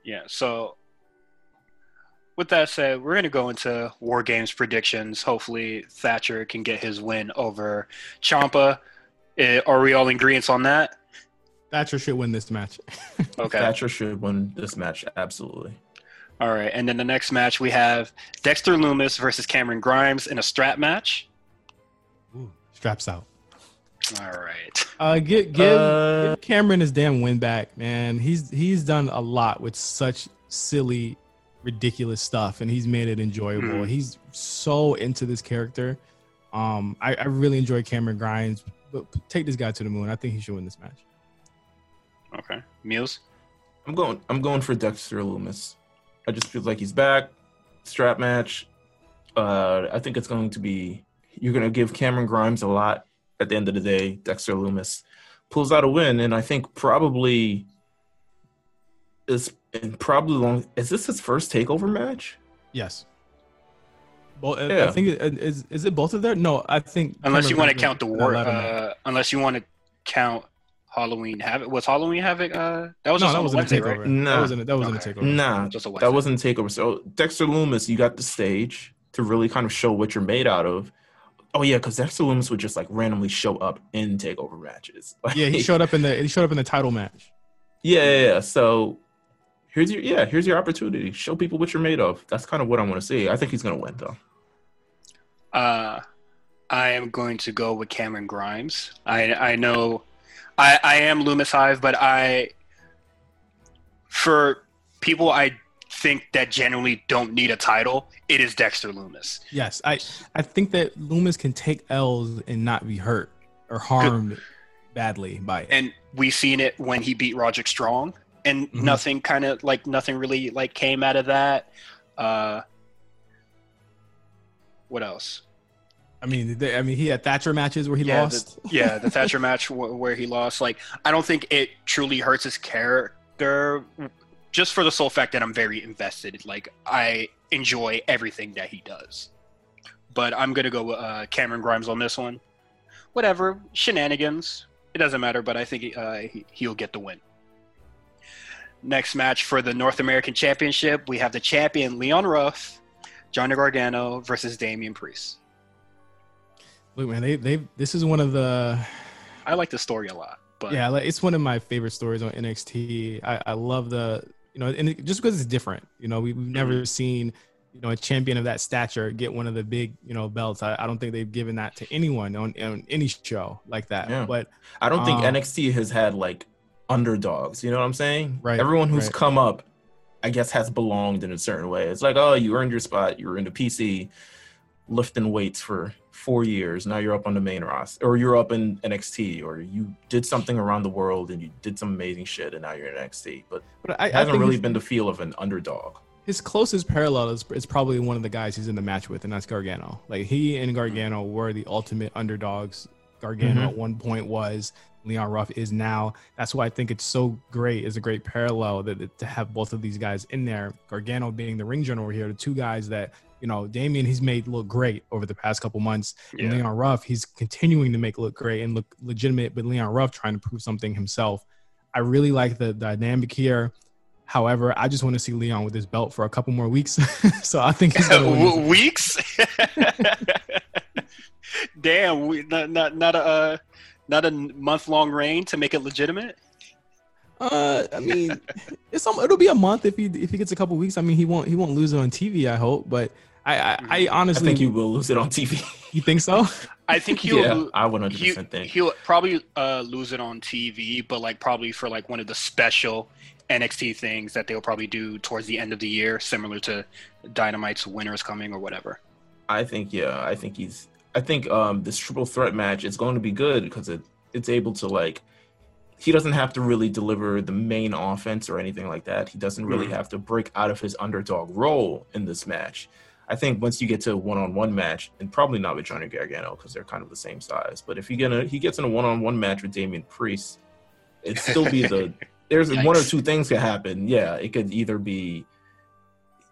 Yeah. So, with that said, we're going to go into War Games predictions. Hopefully, Thatcher can get his win over Ciampa. Eh, are we all in agreement on that? Thatcher should win this match. (laughs) Okay. thatcher should win this match absolutely All right. And then the next match, we have Dexter Lumis versus Cameron Grimes in a strap match. Ooh, straps out. All right. Uh, give give, Uh, give Cameron his damn win back, man. He's he's done a lot with such silly, ridiculous stuff, and he's made it enjoyable. Mhm. He's so into this character. Um, I, I really enjoy Cameron Grimes, but take this guy to the moon. I think he should win this match. Okay. Muse? i'm going i'm going for dexter lumis i just feel like he's back strap match uh i think it's going to be you're going to give cameron grimes a lot at the end of the day dexter lumis pulls out a win and i think probably is and probably long is this his first takeover match Yes. Well, Yeah. I think it, is is it both of them? No, I think Unless you want to count the war, a ladder match. uh, unless you want to count Halloween Havoc. Was Halloween Havoc? Uh, that was no, just that wasn't a takeover. right? Nah. That wasn't a, that wasn't Okay. a takeover. Nah, Just a that wasn't a takeover. So Dexter Lumis, you got the stage to really kind of show what you're made out of. Oh yeah, because Dexter Lumis would just like randomly show up in takeover matches. Yeah, he showed up in the he showed up in the title match. Yeah, yeah, yeah. So here's your yeah, here's your opportunity. Show people what you're made of. That's kind of what I want to see. I think he's gonna win though. Uh, I am going to go with Cameron Grimes. I I know, I I am Lumis Hive, but I for people I think that generally don't need a title, it is Dexter Lumis. Yes, I I think that Lumis can take L's and not be hurt or harmed badly by it. and we've seen it when he beat Roderick Strong, and Mhm. nothing kind of like nothing really like came out of that. Uh, what else? I mean, they, I mean, he had Thatcher matches where he Yeah, lost. (laughs) Yeah, the (laughs) Thatcher match w- where he lost. Like, I don't think it truly hurts his character, just for the sole fact that I'm very invested. Like, I enjoy everything that he does. But I'm gonna go uh, Cameron Grimes on this one. Whatever shenanigans, it doesn't matter. But I think uh, he, he'll get the win. Next match for the North American Championship, we have the champion Leon Ruff, Johnny Gargano versus Damian Priest. Look, man, they they this is one of the I like the story a lot, but yeah, it's one of my favorite stories on NXT. I, I love the you know, and it, just because it's different. You know, we, we've never Mm-hmm. seen you know a champion of that stature get one of the big you know belts. I, I don't think they've given that to anyone on, on any show like that. Yeah. But I don't think Um, NXT has had like underdogs. You know what I'm saying? Right, Everyone who's right. come up, I guess, has belonged in a certain way. It's like, oh, you earned your spot. You were in the PC, lifting weights for four years. Now you're up on the main roster, or you're up in NXT, or you did something around the world and you did some amazing shit, and now you're in NXT. But but I, it hasn't really been the feel of an underdog. his closest parallel is, is probably one of the guys he's in the match with, and that's Gargano. Like he and Gargano were the ultimate underdogs. Gargano Mhm. at one point was. Leon Ruff is now. That's why I think it's so great. It's a great parallel that, to have both of these guys in there. Gargano being the ring general here, the two guys that you know, Damian he's made look great over the past couple months. Yeah. And Leon Ruff he's continuing to make look great and look legitimate. But Leon Ruff trying to prove something himself. I really like the dynamic here. However, I just want to see Leon with his belt for a couple more weeks. (laughs) so I think he's W- (laughs) weeks. (laughs) Damn, we, not not not a uh, not a month long reign to make it legitimate. Uh, I mean, (laughs) it's some, it'll be a month if he if he gets a couple weeks. I mean, he won't he won't lose it on TV. I hope, but I I, I I honestly think you will lose it on TV. you think so? (laughs) I think he'll yeah, lo- I 100% he, think. he'll probably uh, lose it on TV, but like probably for like one of the special NXT things that they'll probably do towards the end of the year, similar to Dynamite's Winter Is Coming or whatever. I think yeah, I think he's I think um this triple threat match is going to be good because it it's able to like he doesn't have to really deliver the main offense or anything like that. He doesn't really Mhm. have to break out of his underdog role in this match. I think once you get to a one-on-one match, and probably not with Johnny Gargano because they're kind of the same size, but if you get a he gets in a one-on-one match with Damian Priest, it'd still be the (laughs) there's one or two things could happen. Yeah, it could either be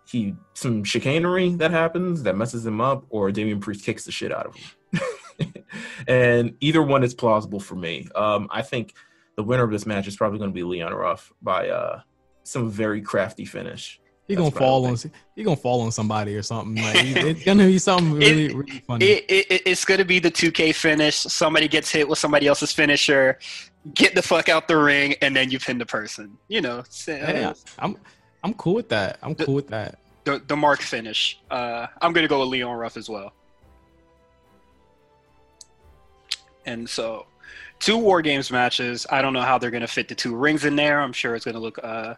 he some chicanery that happens that messes him up, or Damian Priest kicks the shit out of him. (laughs) and either one is plausible for me. Um, I think the winner of this match is probably going to be Leon Ruff by uh, some very crafty finish. He That's gonna fall on he gonna fall on somebody or something. Like (laughs) it's gonna be something really really funny. It, it, it- it's going to be the 2K finish. Somebody gets hit with somebody else's finisher, get the fuck out the ring, and then you pin the person. You know, it's, uh, Yeah, I'm I'm cool with that. I'm cool with that. the, the mark finish. Uh, I'm going to go with Leon Ruff as well. And so, two War Games matches. I don't know how they're going to fit the two rings in there. I'm sure it's going to look uh,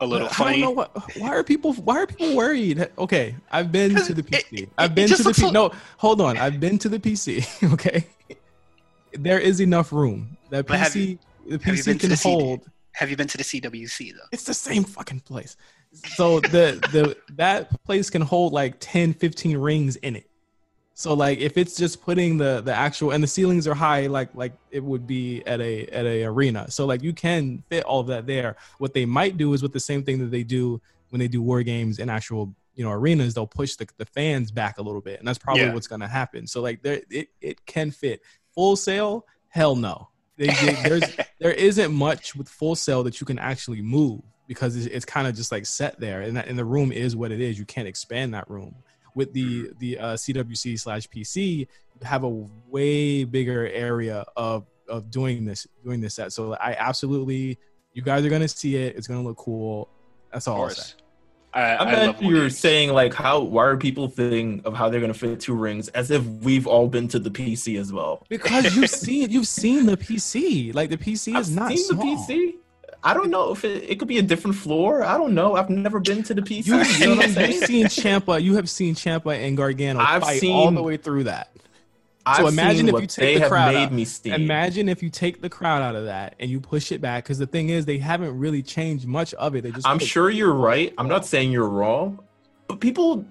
a little I don't funny. know what, why are people why are people worried? Okay, I've been to the (laughs) PC. it- I've been to the PC. No, hold on. I've been to the PC. (laughs) Okay, there is enough room. That PC you- the PC can the hold. Have you been to the CWC though? It's the same fucking place. So the the that place can hold like 10, 15 rings in it. So like if it's just putting the the actual and the ceilings are high like like it would be at a at a arena. So like you can fit all of that there. What they might do is with the same thing that they do when they do war games in actual you know arenas they'll push the, the fans back a little bit and that's probably Yeah. what's going to happen so like there it, it can fit Full Sail hell no they, they- there's there isn't much with Full Sail that you can actually move because it's, it's kind of just like set there and, that, and the room is what it is. You can't expand that room. With the the uh, cwc slash pc have a way bigger area of of doing this doing this set. So i absolutely you guys are going to see it. It's going to look cool. That's Of all say. course. I, I, I bet love war you're games. saying like how why are people thinking of how they're gonna fit two rings as if we've all been to the PC as well. because you've (laughs) seen you've seen the PC. Like the PC I've is not seen small. the PC. I don't know if it, it could be a different floor. I don't know. I've never been to the PC. You've you know seen, you've seen Ciampa. You have seen Ciampa and Gargano I've fight all seen- the way through that. I've imagine if you take the crowd out. Imagine if you take the crowd out of that and you push it back. Because the thing is, they haven't really changed much of it. They just I'm sure you're right. I'm not saying you're wrong, but people,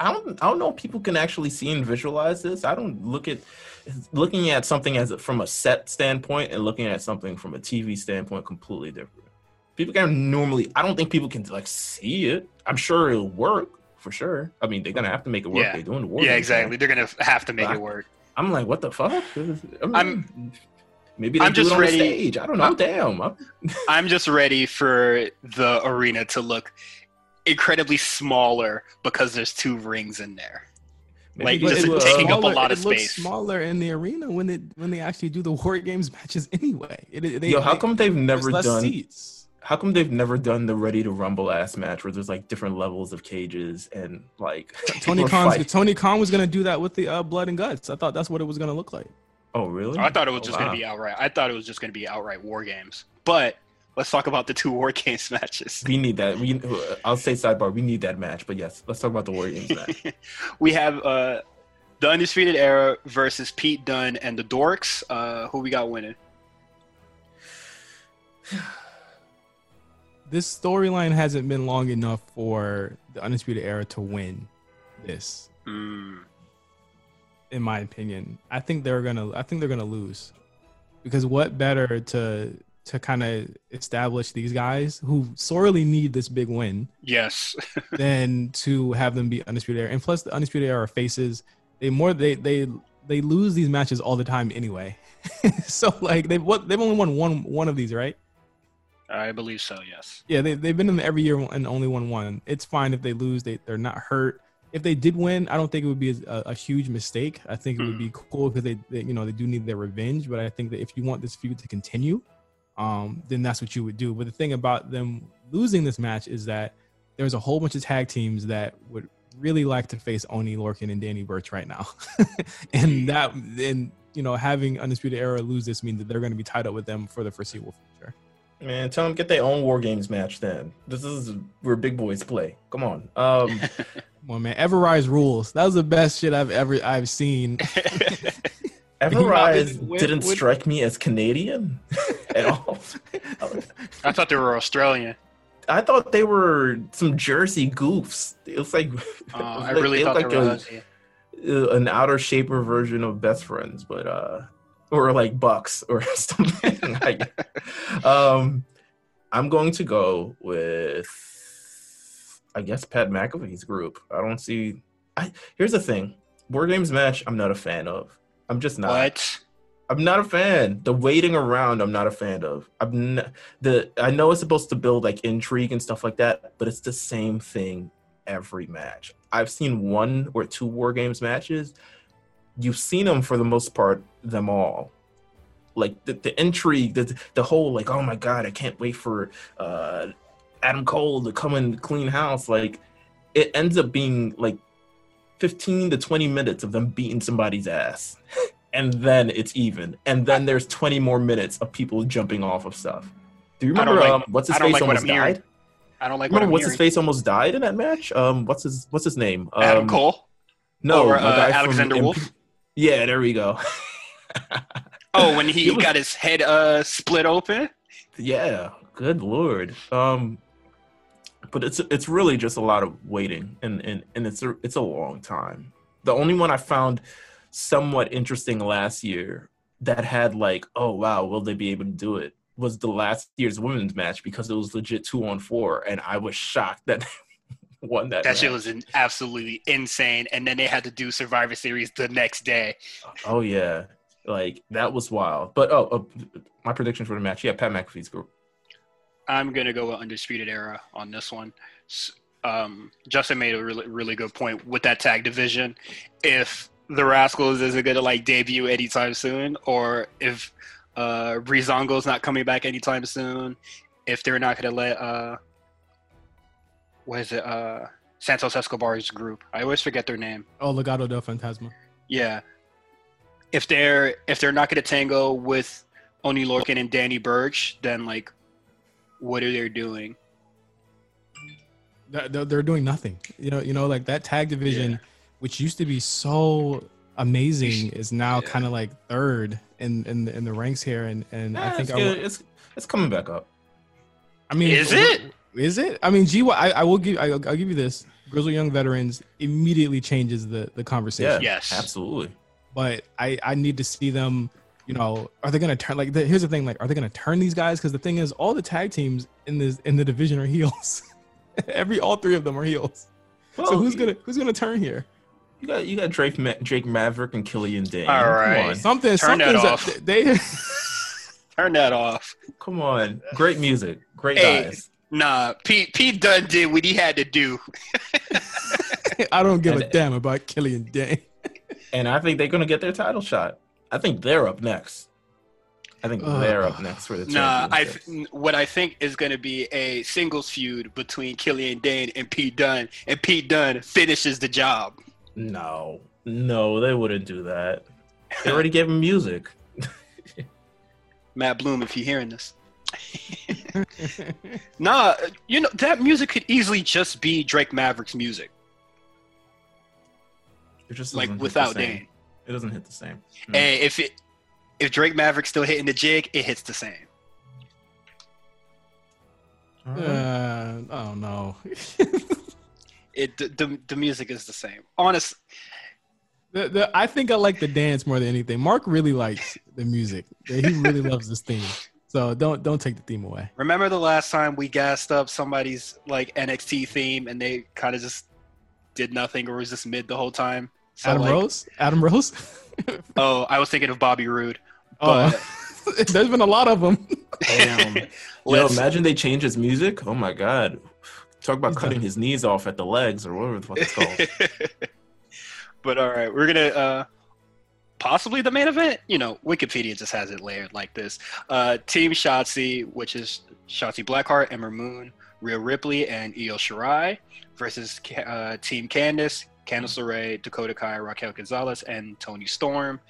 I don't, I don't know if people can actually see and visualize this. I don't look at looking at something as a, from a set standpoint and looking at something from a TV standpoint completely different. People can normally, I don't think people can like see it. I'm sure it'll work for sure. I mean, they're gonna have to make it work. Yeah. They're doing the work. Yeah, exactly. They're gonna have to make But it work. I'm like, what the fuck? I mean, I'm- maybe they I'm do just it on ready- the stage. I don't know. I'm- Damn. I'm- (laughs) I'm just ready for the arena to look incredibly smaller because there's two rings in there. Like, just they looks will, taking up a smaller- lot of it looks space. smaller in the arena when they when they actually do the war games matches anyway. It, it- they, Yo, how they- come they've never done? seats? How come they've never done the Ready to Rumble ass match where there's like different levels of cages and like Tony people are Khan's, fighting? Tony Khan was gonna do that with the uh, blood and guts. I thought that's what it was gonna look like. Oh really? I thought it was Oh, just wow. gonna be outright. I thought it was just gonna be outright war games. But let's talk about the two war games matches. We need that. We I'll say sidebar. We need that match. But yes, let's talk about the War Games match. we have uh, the Undisputed Era versus Pete Dunne and the Dorks. Uh, who we got winning? This storyline hasn't been long enough for the Undisputed Era to win this. Mm, in my opinion. I think they're gonna I think they're gonna lose. Because what better to to kind of establish these guys who sorely need this big win yes. (laughs) than to have them be undisputed era. And plus the undisputed era faces they more they they they lose these matches all the time anyway. (laughs) so like they've what they've only won one one of these, right? I believe so. Yes. Yeah, they they've been in every year and only won one. It's fine if they lose. They they're not hurt. If they did win, I don't think it would be a, a huge mistake. I think it would be cool because they, they you know they do need their revenge. But I think that if you want this feud to continue, um, then that's what you would do. But the thing about them losing this match is that there's a whole bunch of tag teams that would really like to face Oney Lorcan and Danny Burch right now, (laughs) and that and you know having Undisputed Era lose this means that they're going to be tied up with them for the foreseeable future. Man, tell them get their own War Games match. Then this is where big boys play. Come on. Um, (laughs) Come on, man. Ever-Rise rules. That was the best shit I've ever I've seen. (laughs) Ever-Rise With- didn't with- strike me as Canadian (laughs) at all. I thought they were Australian. I thought they were some Jersey goofs. It was like Uh, I They- really they thought look they were. like uh, an outer shaper version of best friends, but uh, or like Bucks or (laughs) something. I, um, I'm going to go with, I guess Pat McAfee's group. I don't see. I here's the thing: War Games match. I'm not a fan of. I'm just not. What? I'm not a fan. The waiting around, I'm not a fan of. I'm n- the. I know it's supposed to build like intrigue and stuff like that, but it's the same thing every match. I've seen one or two War Games matches. You've seen them for the most part, them all. Like the, the intrigue, the the whole like, oh my god, I can't wait for uh, Adam Cole to come and clean house. Like it ends up being like 15 to 20 minutes of them beating somebody's ass. (laughs) and then it's even. And then there's 20 more minutes of people jumping off of stuff. Do you remember like- um, what's his face like almost died? I don't like Remember what's his face almost died in that match? Um, what's his what's his name? Um, Adam Cole. No, Or, uh, from Alexander Imp- Wolf? Yeah, there we go. (laughs) Oh, when he (laughs) was- got his head uh split open. Yeah, good lord. Um, but it's it's really just a lot of waiting, and and and it's a it's a long time. The only one I found somewhat interesting last year that had like, oh wow, will they be able to do it? Was the last year's women's match because it was legit two on four, and I was shocked that (laughs) won that. That shit was in, absolutely insane. And then they had to do Survivor Series the next day. Oh yeah, like that was wild. But oh, uh, my prediction for the match, yeah, Pat McAfee's group. I'm gonna go with Undisputed Era on this one. Um, Justin made a really really good point with that tag division. If the Rascalz isn't gonna like debut anytime soon, or if uh, Breezango's not coming back anytime soon, if they're not gonna let uh, what is it uh, Santos Escobar's group? I always forget their name. Oh, Legado del Fantasma. Yeah. If they're if they're not gonna tango with Oney Lorcan and Danny Burch, then like, what are they doing? They're, they're- they're doing nothing. You know, you know, like that tag division, which used to be so amazing, is now Yeah. kind of like third in in the, in the ranks here. And and I think it's, I, it's it's coming back up. I mean, Is it? Is it? I mean, GY. I, I will give. I, I'll give you this. Grizzly Young Veterans immediately changes the the conversation. Yeah, Yes. absolutely. but I I need to see them. You know, are they going to turn? Like, the, here's the thing: like, are they going to turn these guys? Because the thing is, all the tag teams in this in the division are heels. (laughs) Every all three of them are heels. so Well, who's gonna who's gonna turn here? You got you got Drake Ma- Drake Maverick and Killian Dain. All Come on. Something. Turn that something's off. They. Turn that off. Come on. Great music. Great Hey. guys. Nah, Pete Pete Dunne did what he had to do. (laughs) I don't give a damn about Killian Dain. And I think they're gonna get their title shot. I think they're up next. I think Ugh. they're up next for the Nah, I championship. what I think is going to be a singles feud between Killian Dain and Pete Dunne, and Pete Dunne finishes the job. No, no, they wouldn't do that. They already gave him music. (laughs) Matt Bloom, if you're hearing this. (laughs) Nah, you know that music could easily just be Drake Maverick's music, It just like doesn't hit the without same. Dain. It doesn't hit the same. Mm. And if it if Drake Maverick's still hitting the jig, it hits the same. All right. uh, oh no. (laughs) It the, the, the music is the same. Honest, The, the, I think I like the dance more than anything. Mark really likes the music. He really loves this theme. So don't don't take the theme away. remember the last time we gassed up somebody's like NXT theme and they kind of just did nothing or was just mid the whole time. So, Adam like, Rose. Adam Rose. (laughs) Oh, I was thinking of Bobby Roode. oh, (laughs) there's been a lot of them. Damn. (laughs) Yo, imagine they change his music. Oh my god. Talk about He's cutting done. his knees off at the legs or whatever the fuck it's called. but all right, we're gonna uh, possibly the main event. You know, Wikipedia just has it layered like this. Uh, Team Shotzi, which is Shotzi Blackheart, Ember Moon, Rhea Ripley, and Io Shirai, versus uh, Team Candice, Candice LeRae, Dakota Kai, Raquel Gonzalez, and Toni Storm.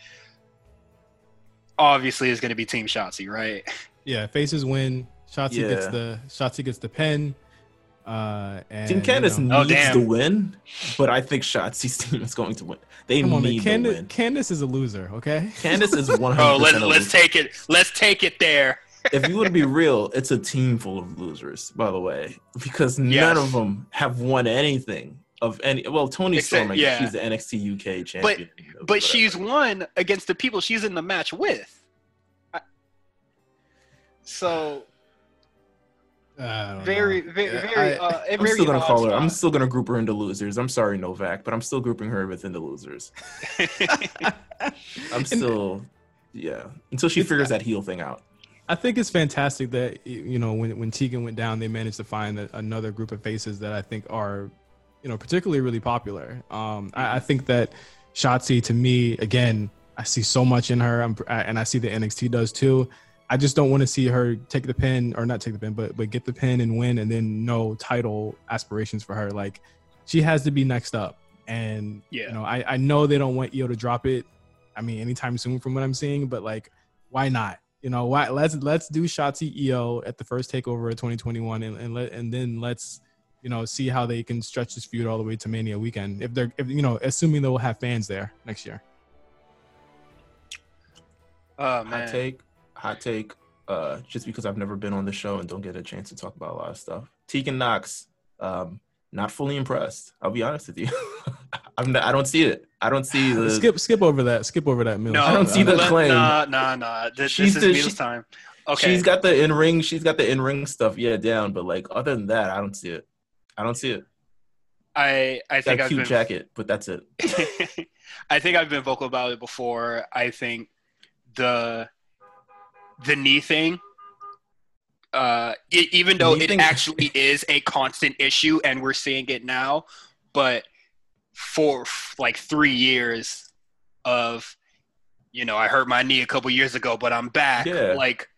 Obviously, is gonna be Team Shotzi, right? Yeah, faces win. Shotzi gets the Shotzi gets the pen. Uh, and, Team Candice you know, Oh, needs damn. to win, but I think Shotzi's (laughs) team is going to win. They come on, man. need to Candice, win. Candice is a loser. Okay. (laughs) Candice is (laughs) one Oh, hundred let's percent. let's take it. Let's take it there. if you want to be real, it's a team full of losers, by the way, because Yes. none of them have won anything of any. Well, Toni Except- Storm, yeah. she's the NXT UK champion. But whatever. she's won against the people she's in the match with. I- So I don't very, know. very, very, I- uh, a I'm very still gonna odd call her. I'm still gonna group her into losers. I'm sorry, Novak, but I'm still grouping her within the losers. (laughs) (laughs) I'm still, yeah, until she figures that heel thing out. I think it's fantastic that you know when when Tegan went down, they managed to find a, another group of faces that I think are, you know, particularly really popular. Um, I, I think that Shotzi, to me, again, I see so much in her, I'm, I- and I see the NXT does too. I just don't want to see her take the pin or not take the pin, but but get the pin and win, and then no title aspirations for her. Like she has to be next up, and Yeah. you know, I I know they don't want Io to drop it. I mean, anytime soon from what I'm seeing, but like, why not? You know, why let's let's do Shotzi Io at the first takeover of 2021 and, and let and then let's you know see how they can stretch this feud all the way to Mania weekend if they're if you know assuming they will have fans there next year. oh Hot man, take, hot take. Uh, just because I've never been on the show and don't get a chance to talk about a lot of stuff. Tegan Nox, um, not fully impressed. I'll be honest with you. (laughs) I'm not, I don't see it. I don't see the. skip skip over that. Skip over that. Meelz. no, I don't see the let- claim. Nah, nah, nah. This, She's this the- is Neil's she- time. Okay, She's got the in ring. She's got the in ring stuff. Yeah, down. But like other than that, I don't see it. I don't see it. I I Got think a I've cute been jacket, but that's it. (laughs) I think I've been vocal about it before. I think the the knee thing, uh, it, even though it actually is a constant issue, and we're seeing it now, but for like three years of, you know, I hurt my knee a couple years ago, but I'm back. Yeah. Like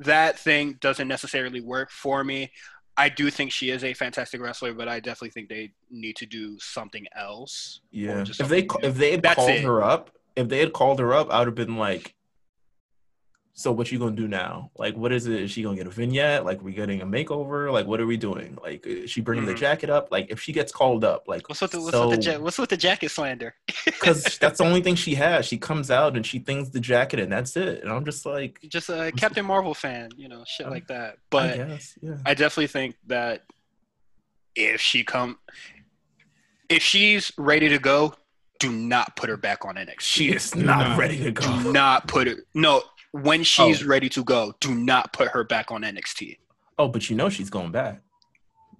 that thing doesn't necessarily work for me. I do think she is a fantastic wrestler, but I definitely think they need to do something else. Yeah. just If they something ca- if they had That's called it. her up, if they had called her up, I would have been like, "So what you gonna do now? Like, what is it? Is she gonna get a vignette? Like, we getting a makeover? Like, what are we doing? Like, is she bringing the Mhm. jacket up? Like, if she gets called up, like, What's with the what's so with the ja- what's with the jacket slander? (laughs) because that's the only thing she has. She comes out and she things the jacket, and that's it. And I'm just like, just a Captain Marvel fan, you know, shit Um, like that. I But guess, yeah. I definitely think that if she come, if she's ready to go, do not put her back on NXT. She is not not. ready to go. do not put her. No, when she's Oh. ready to go, do not put her back on NXT. Oh, but you know she's going back.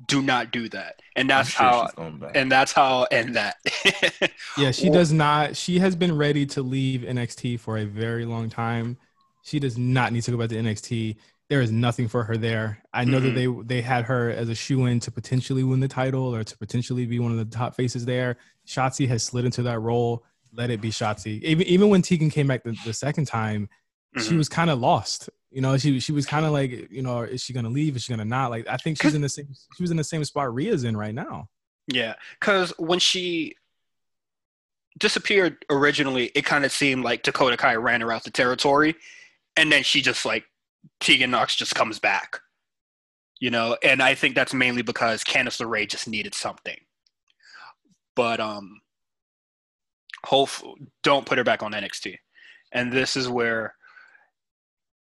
Do not do that. And that's sure how. she's going back. And that's how. I'll end that. (laughs) Yeah, she does not. She has been ready to leave NXT for a very long time. She does not need to go back to NXT. There is nothing for her there. I know that they they had her as a shoe in to potentially win the title or to potentially be one of the top faces there. Shotzi has slid into that role. Let it be Shotzi. Even even when Tegan came back the, the second time, she Mhm. was kind of lost. You know, she she was kind of like, you know, is she gonna leave? Is she gonna not? Like, I think she's in the same. She was in the same spot Rhea's in right now. Yeah, because when she disappeared originally, it kind of seemed like Dakota Kai ran her out the territory, and then she just like Tegan Nox just comes back, you know. And I think that's mainly because Candice LeRae just needed something. But um, hope don't put her back on NXT, and this is where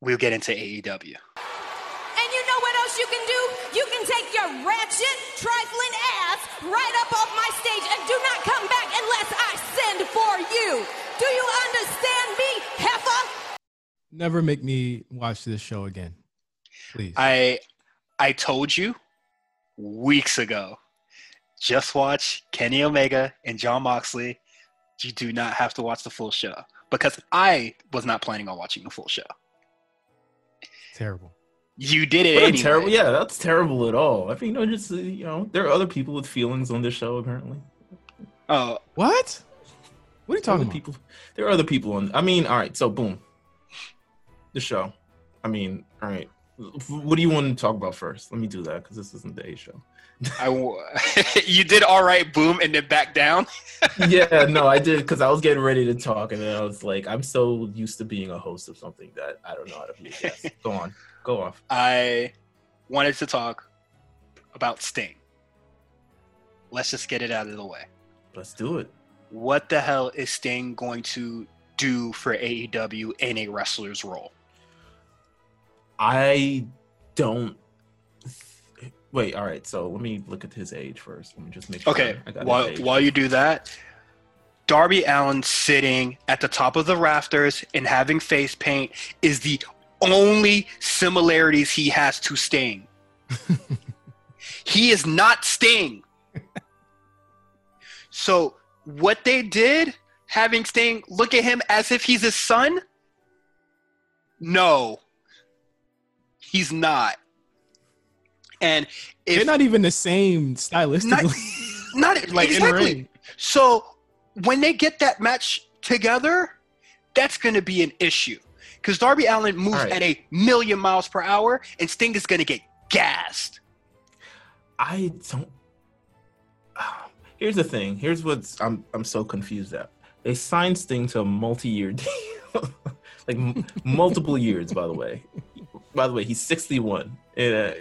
we'll get into AEW. And you know what else you can do? You can take your ratchet, trifling ass right up off my stage and do not come back unless I send for you. Do you understand me, heifer? Never make me watch this show again, please. I I told you weeks ago. Just watch Kenny Omega and Jon Moxley. You do not have to watch the full show because I was not planning on watching the full show. Terrible. You did it anyway. terrible, yeah, that's terrible at all. I think, you know, just uh, you know, there are other people with feelings on this show. Apparently, Oh, What? What are you talking other about? people. There are other people on. I mean, all right. So, boom, the show. I mean, all right. What do you want to talk about first? Let me do that because this isn't the A show. I (laughs) you did all right, boom, and then back down. (laughs) yeah, no, I did because I was getting ready to talk, and then I was like, I'm so used to being a host of something that I don't know how to be. guest. Go on, go off. I wanted to talk about Sting. Let's just get it out of the way. Let's do it. What the hell is Sting going to do for AEW in a wrestler's role? I don't. Wait, all right. So let me look at his age first. Let me just make sure. Okay, I got his while, age. while you do that, Darby Allin sitting at the top of the rafters and having face paint is the only similarities he has to Sting. (laughs) he is not Sting. so what they did, having Sting look at him as if he's his son, no, he's not. And if They're not even the same stylistically. (laughs) not like exactly. ring. So when they get that match together, that's going to be an issue because Darby Allin moves All right. at a million miles per hour, and Sting is going to get gassed. I don't. (sighs) Here's the thing. Here's what's I'm I'm so confused at. They signed Sting to a multi-year (laughs) deal, like m- multiple years. By the way, by the way, he's 61. And, uh,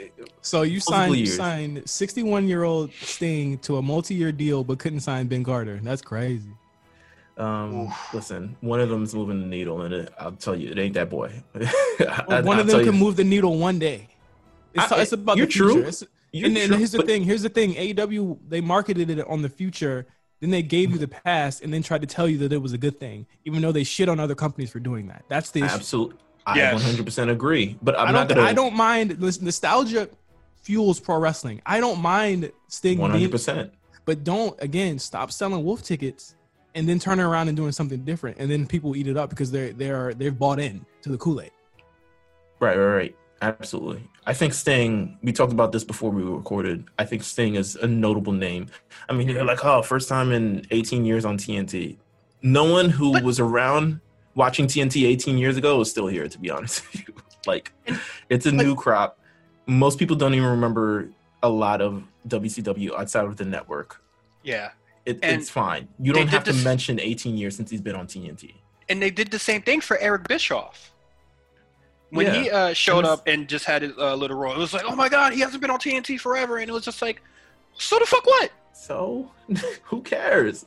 So you signed you signed 61 year old Sting to a multi year deal, but couldn't sign Ben Carter. That's crazy. um, listen, one of them's moving the needle, and it, I'll tell you, it ain't that boy. (laughs) Well, I- one I'll of tell them you- can move the needle one day. It's, I- it's about you're the future. true. It's- You're and then true, here's the but- thing. Here's the thing. AEW they marketed it on the future. Then they gave you the past, and then tried to tell you that it was a good thing, even though they shit on other companies for doing that. That's the issue. Absolutely, I 100% agree. But I'm I not gonna. I don't mind. Listen, nostalgia fuels pro wrestling. I don't mind Sting 100%. but don't again stop selling wolf tickets and then turning around and doing something different, and then people eat it up because they're they're they've bought in to the Kool Aid. Right, right, right. Absolutely. I think Sting, we talked about this before we recorded. I think Sting is a notable name. I mean, you're like, oh, first time in 18 years on TNT. No one who But- was around watching TNT 18 years ago is still here, to be honest (laughs) with you. Like, it's a new crop. Most people don't even remember a lot of WCW outside of the network. Yeah. It, it's fine. You don't have to this- mention 18 years since he's been on TNT. And they did the same thing for Eric Bischoff. When Yeah. he uh, showed was- up and just had a uh, little role, it was like, oh my god, he hasn't been on TNT forever, and it was just like, so the fuck what? So (laughs) who cares?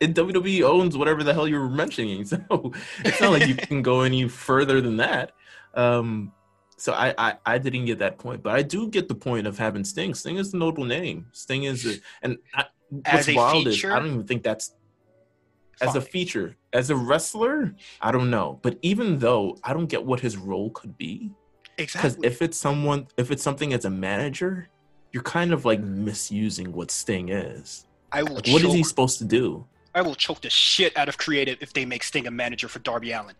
It WWE owns whatever the hell you were mentioning, (laughs) so it's not like you (laughs) can go any further than that. Um, so I, I I didn't get that point, but I do get the point of having Sting. Sting is a notable name. Sting is, a, and I, As what's a wild is feature? I don't even think that's as a feature. As a wrestler, I don't know. But even though I don't get what his role could be, because if it's someone, if it's something as a manager, you're kind of like misusing what Sting is. I will Like, what is he supposed to do? I will choke the shit out of creative if they make Sting a manager for Darby Allin.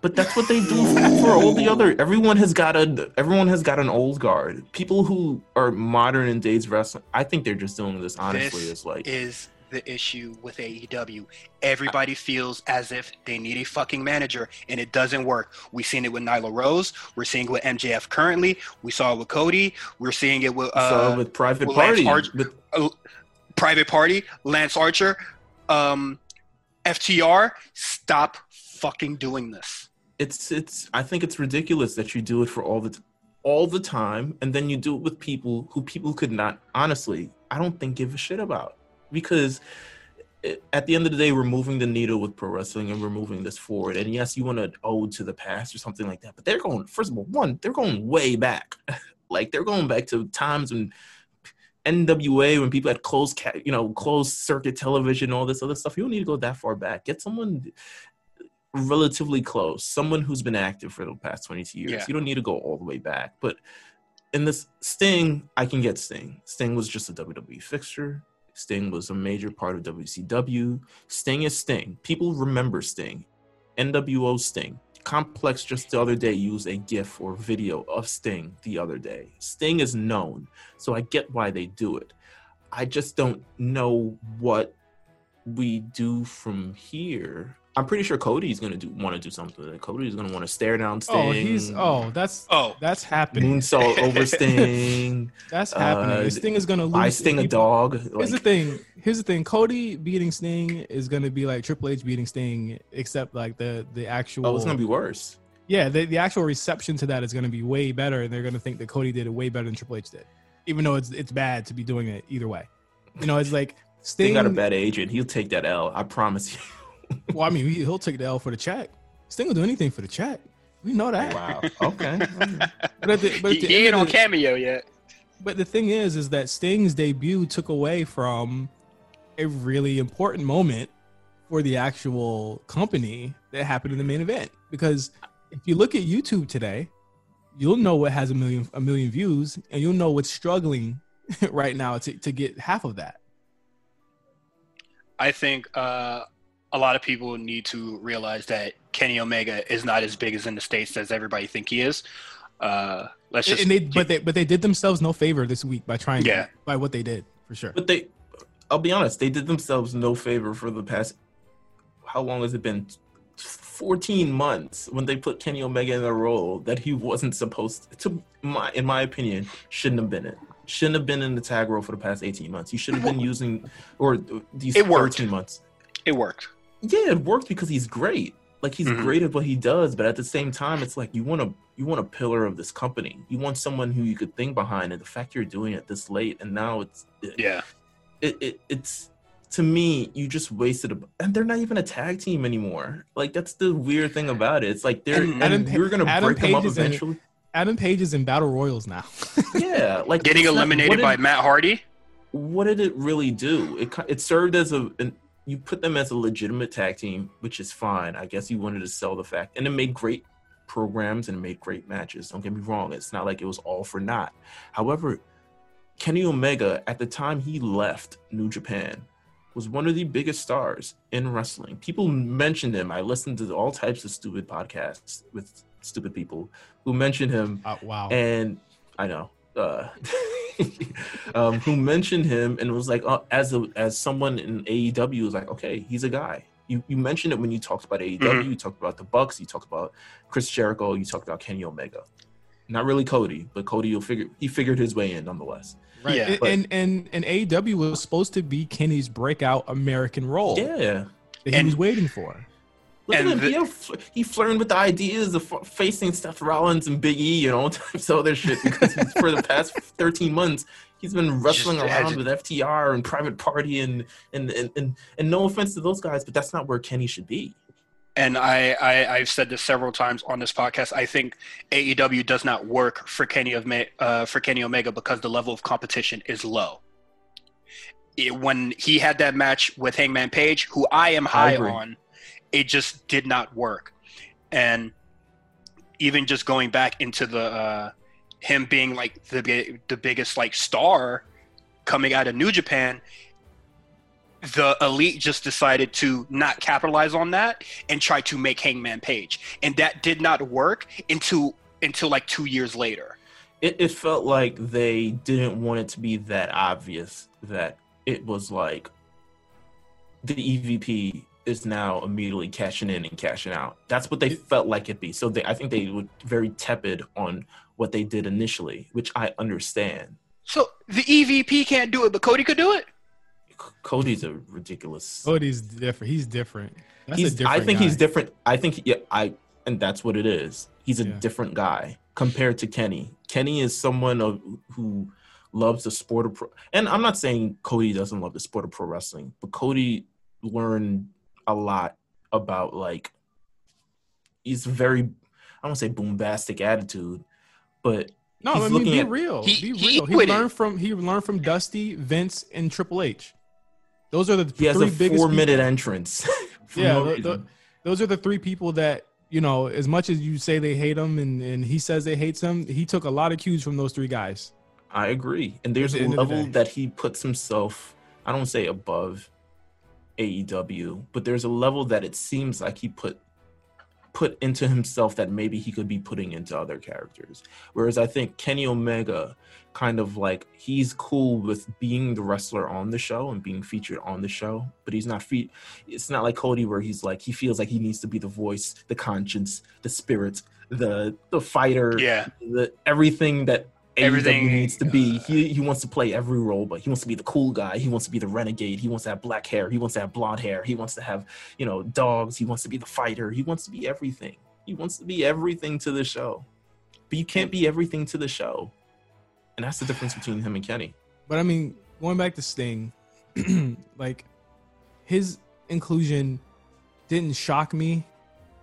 But that's what they do for all the other. Everyone has got a. Everyone has got an old guard. People who are modern in days wrestling. I think they're just doing this honestly. This Is like is the issue with AEW. Everybody feels as if they need a fucking manager, and it doesn't work. We've seen it with Nyla Rose. We're seeing it with MJF currently. We saw it with Cody. We're seeing it with uh, so with private Lance party. Arch- with- Private Party, Lance Archer, um, FTR. Stop fucking doing this. it's it's. I think it's ridiculous that you do it for all the t- all the time, and then you do it with people who people could not. Honestly, I don't think give a shit about because. At the end of the day, we're moving the needle with pro wrestling, and we're moving this forward. And yes, you want to ode to the past or something like that, but they're going. First of all, one, they're going way back. (laughs) like they're going back to times when NWA when people had closed, ca- you know, closed circuit television, all this other stuff. You don't need to go that far back. Get someone relatively close, someone who's been active for the past 22 years. Yeah. You don't need to go all the way back. But in this Sting, I can get Sting. Sting was just a WWE fixture. Sting was a major part of WCW. Sting is Sting. People remember Sting. NWO Sting. Complex just the other day used a GIF or video of Sting the other day. Sting is known, so I get why they do it. I just don't know what we do from here. I'm pretty sure Cody's gonna do want to do something. Cody's gonna want to stare down Sting. Oh, he's oh that's Oh, that's happening. moonsault over (laughs) Sting. That's Uh, happening. This thing is gonna lose. I Sting a people- dog. Here's the thing. Here's the thing. Cody beating Sting is gonna be like Triple H beating Sting, except like the the actual. oh, it's gonna be worse. yeah, the, the actual reception to that is gonna be way better, and they're gonna think that Cody did it way better than Triple H did, even though it's it's bad to be doing it either way. You know, it's like Sting Sting. got a bad agent. He'll take that L. I promise you. Well, I mean, he, he'll take the L for the check. Sting will do anything for the check. We know that. Wow. (laughs) Okay. But at the, but he, at the he end ain't on the- cameo yet. But the thing is, is that Sting's debut took away from a really important moment for the actual company that happened in the main event. Because if you look at YouTube today, you'll know what has a million a million views, and you'll know what's struggling (laughs) right now to, to get half of that. I think uh, a lot of people need to realize that Kenny Omega is not as big as in the states as everybody think he is. Uh, let's just and they but they but they did themselves no favor this week by trying Yeah. by what they did for sure. But they, I'll be honest, they did themselves no favor for the past. How long has it been? 14 months when they put Kenny Omega in a role that he wasn't supposed to, my, in my opinion, shouldn't have been in. Shouldn't have been in the tag role for the past 18 months. He should have been (laughs) using, or these It worked. 13 months. it worked. Yeah, it works because he's great. Like he's Mhm. great at what he does, but at the same time, it's like you want a you want a pillar of this company. You want someone who you could think behind, and the fact you're doing it this late, and now it's Yeah. it, it it's to me you just wasted a and they're not even a tag team anymore like that's the weird thing about it it's like they're And and you're gonna Adam break them up Page is in eventually Adam Page is in battle royals now. (laughs) yeah like Getting not- eliminated did- by Matt Hardy. what did it really do it it served as a an, you put them as a legitimate tag team which is fine i guess you wanted to sell the fact and it made great programs and it made great matches don't get me wrong it's not like it was all for naught however Kenny Omega, at the time he left New Japan, was one of the biggest stars in wrestling. People mentioned him. I listened to all types of stupid podcasts with stupid people who mentioned him, Uh, wow. and I know. Uh, (laughs) (laughs) um, who mentioned him and was like, uh, as a as someone in AEW was like, okay, he's a guy. You you mentioned it when you talked about AEW. Mhm. You talked about the Bucks. You talked about Chris Jericho. You talked about Kenny Omega. Not really Cody, but Cody, you'll figure he figured his way in nonetheless. right. yeah, and, but- and and and AEW was supposed to be Kenny's breakout American role Yeah, that he And- was waiting for. Look And at him. the- he, flirting with the ideas of facing Seth Rollins and Big E and all (laughs) types of other shit because he's, for the past thirteen months he's been wrestling Just- around with FTR and Private Party and and, and and and no offense to those guys, but that's not where Kenny should be. and I, I I've said this several times on this podcast. I think AEW does not work for Kenny of uh, for Kenny Omega because the level of competition is low. It, when he had that match with Hangman Page, who I am high agree. on, it just did not work. And even just going back into the uh, him being like the the biggest like star coming out of New Japan, the elite just decided to not capitalize on that and try to make Hangman Page, and that did not work until until like two years later. It, it felt like they didn't want it to be that obvious that it was like the EVP is now immediately cashing in and cashing out. That's what they felt like it be. So they, I think they were very tepid on what they did initially, which I understand. So the EVP can't do it, but Cody could do it. C- Cody's a ridiculous. Cody's different. He's different. That's he's, a different I think he's different. I think yeah, I and that's what it is. He's a Yeah. different guy compared to Kenny. Kenny is someone of, who loves the sport of pro. And I'm not saying Cody doesn't love the sport of pro wrestling, but Cody learned a lot about like he's very I don't say bombastic attitude, but No, he's I mean looking be at- real. He- be he real. He, quit it. learned from he learned from Dusty, Vince, and Triple H. Those are the he has a biggest four minute people- entrance. (laughs) Yeah, no tho- reason. tho- those are the three people that you know. As much as you say they hate him, and and he says they hates him, he took a lot of cues from those three guys. I agree. And there's the a end the level that he puts himself, I don't say above AEW, but there's a level that it seems like he put put into himself that maybe he could be putting into other characters. Whereas I think Kenny Omega kind of like he's cool with being the wrestler on the show and being featured on the show, but he's not fe- it's not like Cody where he's like he feels like he needs to be the voice, the conscience, the spirit, the the fighter, Yeah, the everything that Everything, everything needs to be. uh, he he wants to play every role, but he wants to be the cool guy. He wants to be the renegade. He wants to have black hair. He wants to have blonde hair. He wants to have you know dogs. He wants to be the fighter. He wants to be everything. He wants to be everything to the show, but you can't be everything to the show, and that's the difference between him and Kenny. But I mean, going back to Sting, (clears throat) like his inclusion didn't shock me.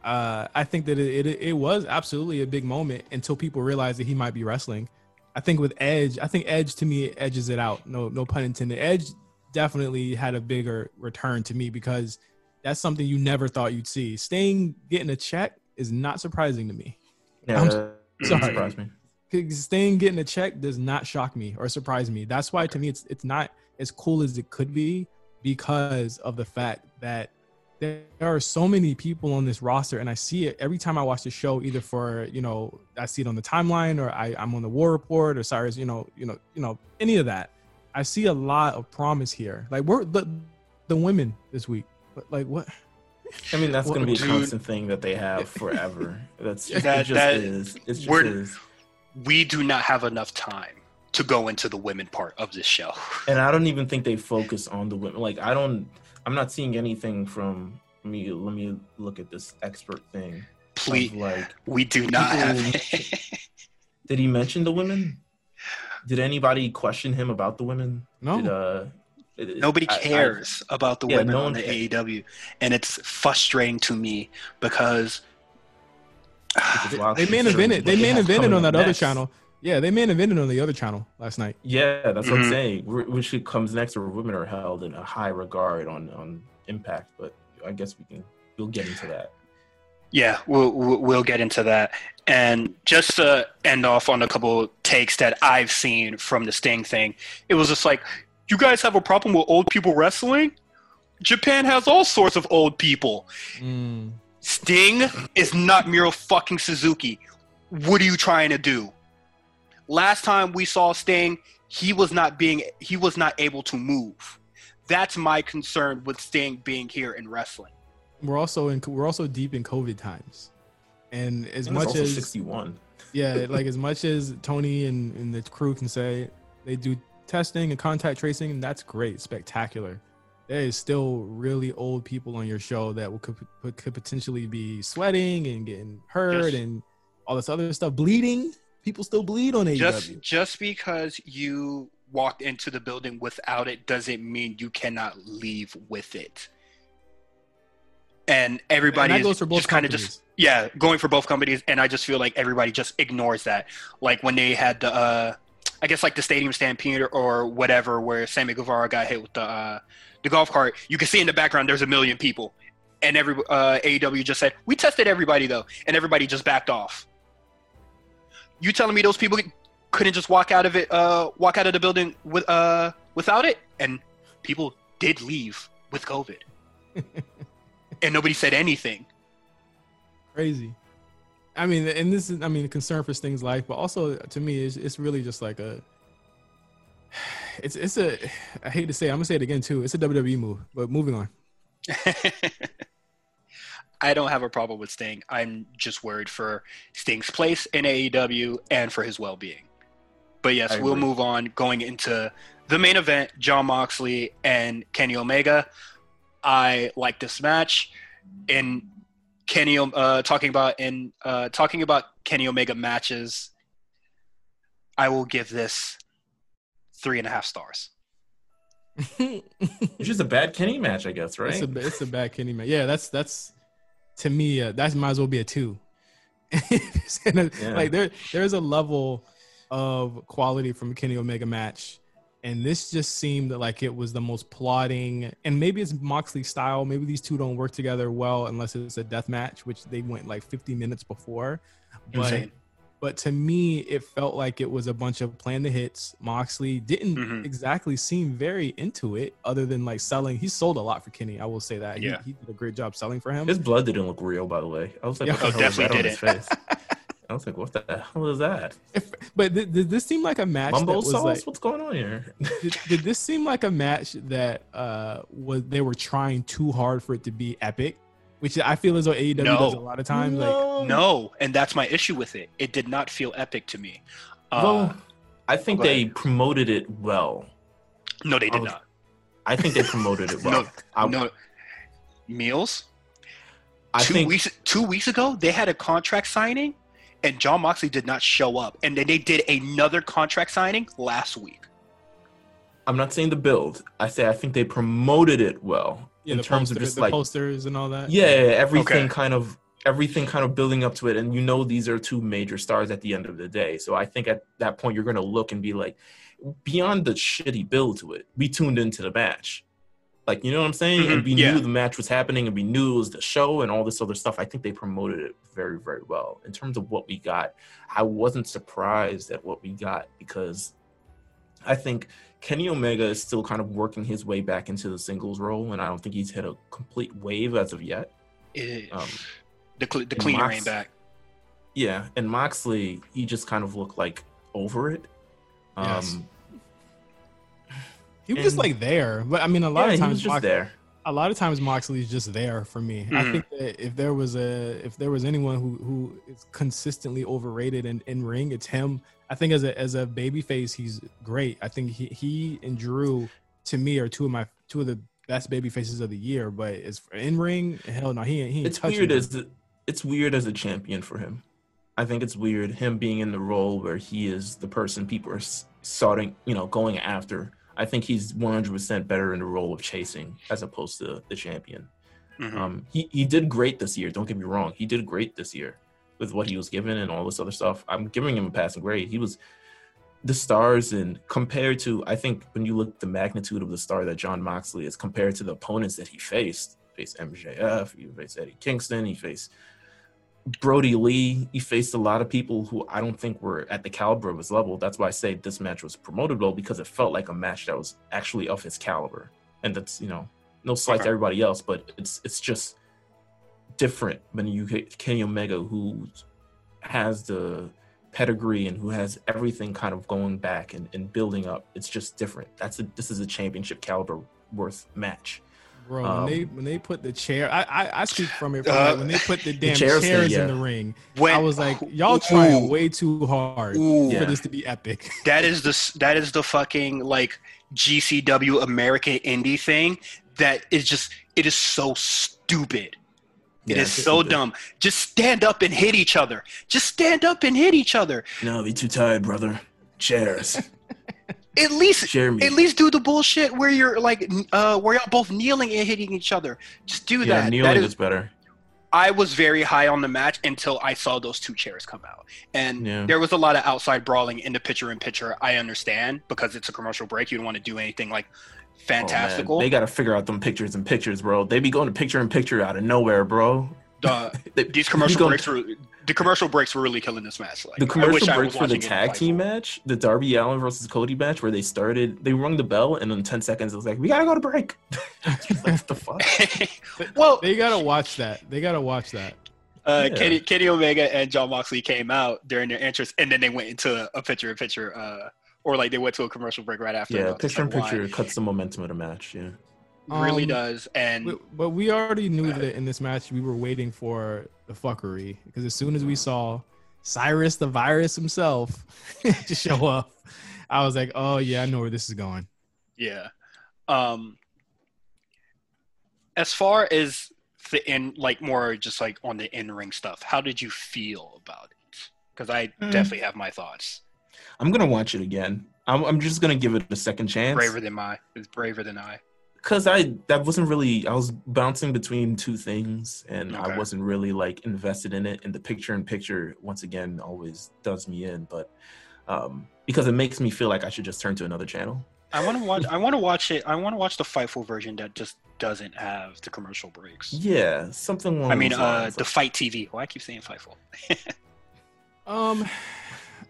Uh, I think that it, it it was absolutely a big moment until people realized that he might be wrestling. I think with Edge, I think Edge to me edges it out. No, no pun intended. Edge definitely had a bigger return to me because that's something you never thought you'd see. Sting getting a check is not surprising to me. Yeah, I'm sorry. surprised me. Sting getting a check does not shock me or surprise me. That's why to me it's it's not as cool as it could be because of the fact that there are so many people on this roster and I see it every time I watch the show either for you know I see it on the timeline or I, I'm on the war report or Cyrus you know you know you know any of that I see a lot of promise here like we're the the women this week but like what I mean, that's Well, going to be a dude- constant thing that they have forever. That's it just that- is. It just is. we do not have enough time to go into the women part of this show. and I don't even think they focus on the women. Like I don't, I'm not seeing anything from let me. Let me look at this expert thing. Please, like, we do not have. (laughs) (laughs) did he mention the women? Did anybody question him about the women? no Did, uh, it- Nobody I- I- cares about the Yeah, women no on one the cares. AEW, and it's frustrating to me because because (sighs) a they main people are evented they what main have evented coming on up that other channel yeah they main evented on the other channel last night Yeah, that's what Mhm. I'm saying. Wh- Which comes next, where women are held in a high regard on on Impact. But I guess we can we'll get into that. Yeah, we'll we'll we'll get into that. And just to end off on a couple takes that I've seen from the Sting thing, it was just like, you guys have a problem with old people wrestling? Japan has all sorts of old people. Mm. Sting is not Minoru fucking Suzuki. What are you trying to do? Last time we saw Sting, he was not being he was not able to move. That's my concern with Sting being here in wrestling. We're also in we're also deep in COVID times, and as And much also as 61. yeah, (laughs) like as much as Tony and, and the crew can say they do testing and contact tracing, and that's great, spectacular. There is still really old people on your show that will could, could, could potentially be sweating and getting hurt Just- and all this other stuff, bleeding. People still bleed on AEW. Just just because you walked into the building without it doesn't mean you cannot leave with it. And everybody and is goes for both just kind of just yeah, going for both companies, and I just feel like everybody just ignores that. Like when they had the, uh, I guess like the stadium stampede or, or whatever, where Sammy Guevara got hit with the uh, the golf cart. You can see in the background there's a million people, and every uh, AEW just said we tested everybody though, and everybody just backed off. You telling me those people couldn't just walk out of it, uh, walk out of the building with uh without it, and people did leave with COVID, (laughs) and nobody said anything. crazy. I mean, and this is, I mean, concern for Sting's life, but also to me, it's, it's really just like a, (sighs) it's, it's a, (sighs) I hate to say, it, I'm gonna say it again too. It's a WWE move, but moving on. (laughs) I don't have a problem with Sting. I'm just worried for Sting's place in AEW and for his well-being. But yes, we'll move on going into the main event: Jon Moxley and Kenny Omega. I like this match. In Kenny, uh, talking about in uh, talking about Kenny Omega matches, I will give this three and a half stars. (laughs) It's just a bad Kenny match, I guess, right? It's a it's a bad Kenny match. Yeah, that's that's to me uh, that might as well be a two. (laughs) Yeah. Like there there's a level of quality from a Kenny Omega match, and this just seemed like it was the most plotting. And maybe it's Moxley style. Maybe these two don't work together well unless it's a death match, which they went like 50 minutes before. But Insane. But to me, it felt like it was a bunch of plan the hits. Moxley didn't Mhm. exactly seem very into it, other than like selling. He sold a lot for Kenny. I will say that. He- Yeah. He, did a great job selling for him. His blood didn't look real, by the way. I was like, Yeah. what the Oh, hell definitely on his face? I was like, what the hell is that? If- but th- did this seem like a match that Mumbo was sauce? like? What's going on here? Did, did this seem like a match that uh was they were trying too hard for it to be epic? Which I feel as though AEW No. does a lot of times. Like No. No, and that's my issue with it. It did not feel epic to me. Uh, I think go they promoted it well. no, they I did was- not. I think they promoted it (laughs) well. No, I, no. Meelz. I two think weeks two weeks ago, they had a contract signing, and Jon Moxley did not show up, and then they did another contract signing last week. I'm not saying the build. I say I think they promoted it well yeah, in terms poster, of just the like posters and all that. yeah, everything Okay. kind of everything kind of building up to it, and you know these are two major stars at the end of the day. So I think at that point you're gonna look and be like, beyond the shitty build to it, we tuned into the match. Like you know what I'm saying, and Mhm, we yeah. knew the match was happening, and we knew it was the show and all this other stuff. I think they promoted it very, very well in terms of what we got. I wasn't surprised at what we got because I think Kenny Omega is still kind of working his way back into the singles role, and I don't think he's hit a complete wave as of yet. It- Um, the cl- the cleaner Mox- ain't back. Yeah, and Moxley, he just kind of looked like over it. Um, Yes. He was just like there, but I mean, a lot yeah, of he times, was just Mox- there. A lot of times Moxley's just there for me. I Mhm. think that if there was a if there was anyone who who is consistently overrated in, in ring, it's him. I think as a as a babyface, he's great. I think he he and Drew to me are two of my two of the best baby faces of the year. But as in ring, hell no, he ain't he ain't It's weird me. as the, it's weird as a champion for him. I think it's weird him being in the role where he is the person people are starting, you know, going after. I think he's 100% better in the role of chasing as opposed to the champion. Mhm. Um, he he did great this year. Don't get me wrong. He did great this year with what he was given and all this other stuff. I'm giving him a passing grade. He was the stars and compared to I think when you look at the magnitude of the star that Jon Moxley is compared to the opponents that he faced, he faced MJF, he faced Eddie Kingston, he faced Brodie Lee, he faced a lot of people who I don't think were at the caliber of his level. That's why I say this match was promoted well because it felt like a match that was actually of his caliber. And that's you know, no slight Okay. to everybody else, but it's it's just different when you hit Kenny Omega, who has the pedigree and who has everything kind of going back and, and building up. It's just different. That's a this is a championship caliber worth match. Bro, Um, when they when they put the chair, I I, I speak from it. From Uh, like when they put the (laughs) damn chairs chairs, thing, yeah. in the ring, When I was like, (sighs) y'all trying way too hard Ooh. Yeah. for this to be epic. (laughs) that is the that is the fucking like GCW American indie thing that is just it is so stupid. It Yeah, is it's so stupid. dumb. Just stand up and hit each other. Just stand up and hit each other. No, be too tired, brother. Chairs. (laughs) At least me. at least do the bullshit where you're like uh where y'all both kneeling and hitting each other. Just do yeah, that. kneeling that is, is, better. I was very high on the match until I saw those two chairs come out. And Yeah. there was a lot of outside brawling in the picture in picture. I understand because it's a commercial break. You don't want to do anything like Oh, fantastical. they got to figure out them pictures and pictures, bro. They be going to picture in picture out of nowhere, bro. the, (laughs) They- these commercial breaks were the commercial breaks were really killing this match. Like the commercial breaks for the watching it in tag team match, the Darby Allin versus Cody match, where they started, they rung the bell, and in 10 seconds, it was like, we got to go to break. (laughs) Like, what the fuck? (laughs) well, They gotta watch that. They gotta watch that. uh, Yeah. Kenny, Kenny Omega and Jon Moxley came out during their entrance, and then they went into a picture in picture, uh, or like they went to a commercial break right after. Yeah, picture in like, picture cuts the momentum of the match. Yeah. Really Um, does. And But, but we already knew that in this match we were waiting for the fuckery because as soon as we saw Cyrus the virus himself (laughs) to show up, I was like, oh yeah, I know where this is going. Yeah. Um as far as the in like more just like on the in ring stuff, how did you feel about it? Because I Mm. definitely have my thoughts. I'm going to watch it again. I'm, I'm just going to give it a second chance. Braver than my it's braver than I. because I that wasn't really I was bouncing between two things and I wasn't really like invested in it and the picture in picture once again always does me in but um because it makes me feel like I should just turn to another channel. I want to watch (laughs) I want to watch it. I want to watch the Fightful version that just doesn't have the commercial breaks. Yeah, something along I mean, uh, lines. the FITE TV. Why I keep saying Fightful? (laughs) Um,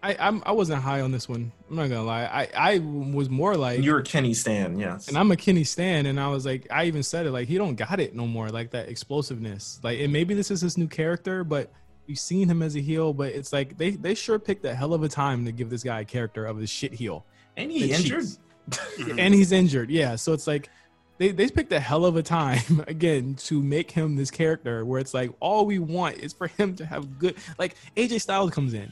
I I'm, I wasn't high on this one. I'm not gonna lie. I I was more like You're a Kenny Stan, yes. And I'm a Kenny Stan, and I was like, I even said it, like he don't got it no more, like that explosiveness. Like, and maybe this is his new character, but we've seen him as a heel. But it's like they they sure picked a hell of a time to give this guy a character of a shit heel, Ain't he injured? (laughs) and he's injured. Yeah, so it's like they they picked a hell of a time (laughs) again to make him this character where it's like all we want is for him to have good. Like AJ Styles comes in,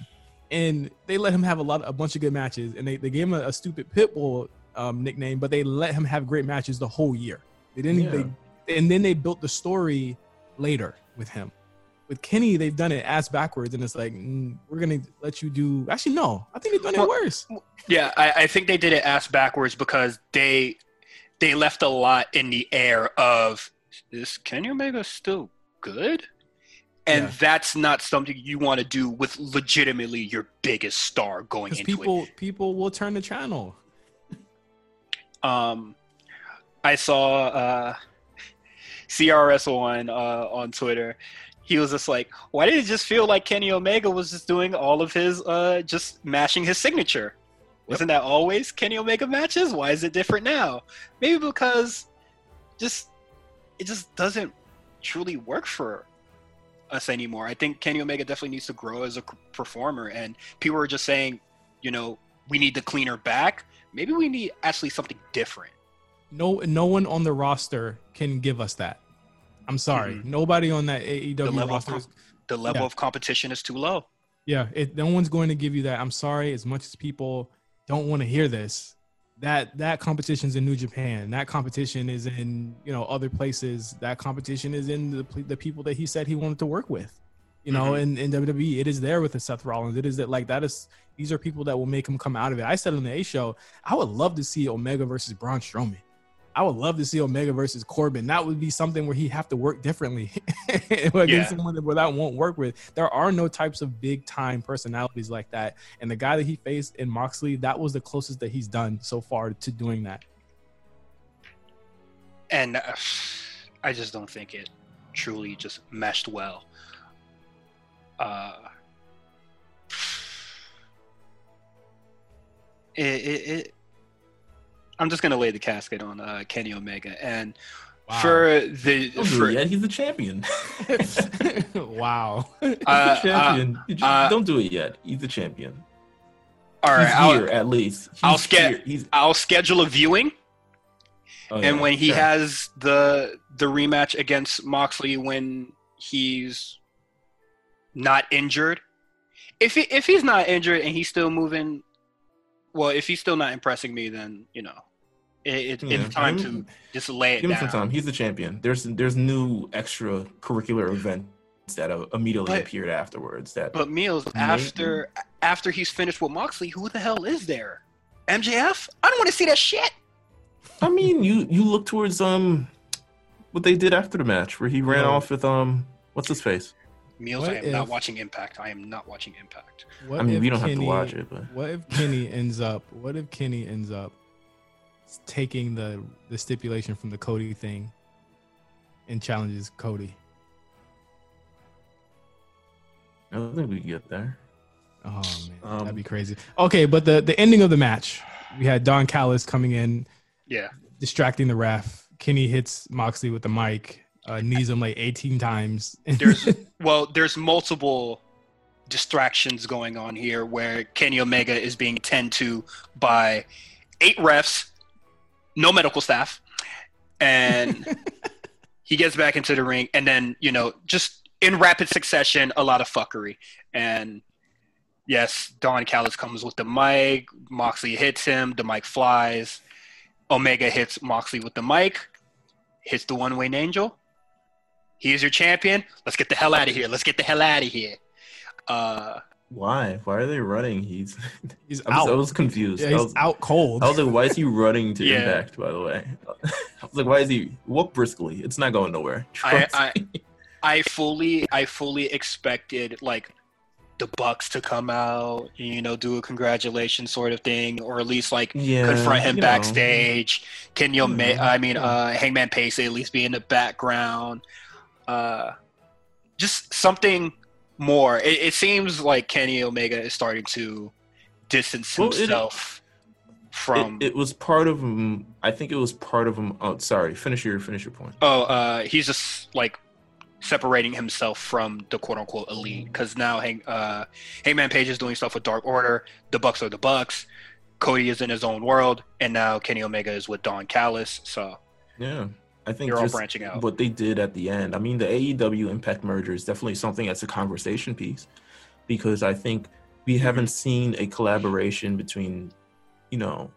and they let him have a lot, a bunch of good matches, and they they gave him a, a stupid pitbull um, nickname, but they let him have great matches the whole year. They didn't. Yeah. They, and then they built the story later with him. With Kenny, they've done it ass backwards, and it's like mm, we're gonna let you do. Actually, no, I think they've done it worse. Yeah, I, I think they did it ass backwards because they they left a lot in the air of is Kenny Omega still good? And Yeah. that's not something you want to do with legitimately your biggest star going into people people will turn the channel. Um, I saw uh, CRS on uh, on Twitter. He was just like, "Why did it just feel like Kenny Omega was just doing all of his uh, just mashing his signature? Wasn't that always Kenny Omega matches? Why is it different now? Maybe because just it just doesn't truly work for us anymore. I think Kenny Omega definitely needs to grow as a performer, and people are just saying, you know, we need the cleaner back. Maybe we need actually something different. No, no one on the roster can give us that. I'm sorry, Mhm. nobody on that AEW The level of roster. is- the level Yeah. of competition is too low. yeah, it, no one's going to give you that. I'm sorry, as much as people don't want to hear this. That that competition's in New Japan. That competition is in you know other places. That competition is in the the people that he said he wanted to work with. You know, Mhm. in, in WWE, it is there with the Seth Rollins. It is that like that is these are people that will make him come out of it. I said on the A show, I would love to see Omega versus Braun Strowman. I would love to see Omega versus Corbin. That would be something where he'd have to work differently (laughs) against Yeah. someone that, that won't work with. There are no types of big time personalities like that. And the guy that he faced in Moxley, that was the closest that he's done so far to doing that. and uh, I just don't think it truly just meshed well. uh, it, it, it I'm just gonna lay the casket on uh, Kenny Omega, and Wow. for the Don't do for, it yet. He's the champion. (laughs) (laughs) wow. He's Uh, the champion. You just- uh, don't do it yet. He's the champion. all right, He's I'll, here at least. He's I'll sca- He's I'll schedule a viewing, oh, and yeah, when he sure. has the the rematch against Moxley when he's not injured, if he if he's not injured and he's still moving, well, if he's still not impressing me, then you know, it, it, Yeah. it's time Give to him- just lay it give him down. some time. He's the champion. There's there's new extracurricular events that uh, immediately But- appeared afterwards. That But Meelz, Maybe. after after he's finished with Moxley, who the hell is there? MJF? I don't want to see that shit. I mean, you you look towards um what they did after the match where he ran Yo. off with um what's his face. Meelz, What I am not watching Impact. I am not watching Impact. What I mean, we don't have to watch it, but What if Kenny ends up? What if Kenny ends up taking the the stipulation from the Cody thing and challenges Cody? I don't think we can get there. Oh man, Um, that'd be crazy. Okay, but the the ending of the match, we had Don Callis coming in, Yeah. distracting the ref. Kenny hits Moxley with the mic, uh, knees him like 18 times. (laughs) There's well, there's multiple distractions going on here where Kenny Omega is being tended to by eight refs, no medical staff, and (laughs) he gets back into the ring, and then you know, just in rapid succession, a lot of fuckery. And yes, Don Callis comes with the mic. Moxley hits him. The mic flies. Omega hits Moxley with the mic. Hits the one winged angel. He is your champion. Let's get the hell out of here. Let's get the hell out of here. Uh, Why? Why are they running? He's (laughs) he's I was, I was confused. Yeah, I he's was, out cold. I was like, why is he running to (laughs) Yeah. impact, by the way? (laughs) I was like, why is he walk briskly? It's not going nowhere. I, Trust I. I fully, I fully expected like the Bucks to come out, you know, do a congratulations sort of thing, or at least like yeah, confront him know. backstage. Can you, ma- I mean, uh, Hangman Page at least be in the background. Uh, just something more. It, it seems like Kenny Omega is starting to distance Well, it- himself from. It, it was part of him. I think it was part of him. Oh, sorry. Finish your finish your point. Oh, uh, he's just like separating himself from the quote unquote elite because now Hang, uh, Hangman Page is doing stuff with Dark Order. The Bucks are the Bucks. Cody is in his own world, and now Kenny Omega is with Don Callis. So Yeah, I think all just branching out. what they did at the end. I mean, the AEW Impact merger is definitely something that's a conversation piece because I think we haven't seen a collaboration between, you know,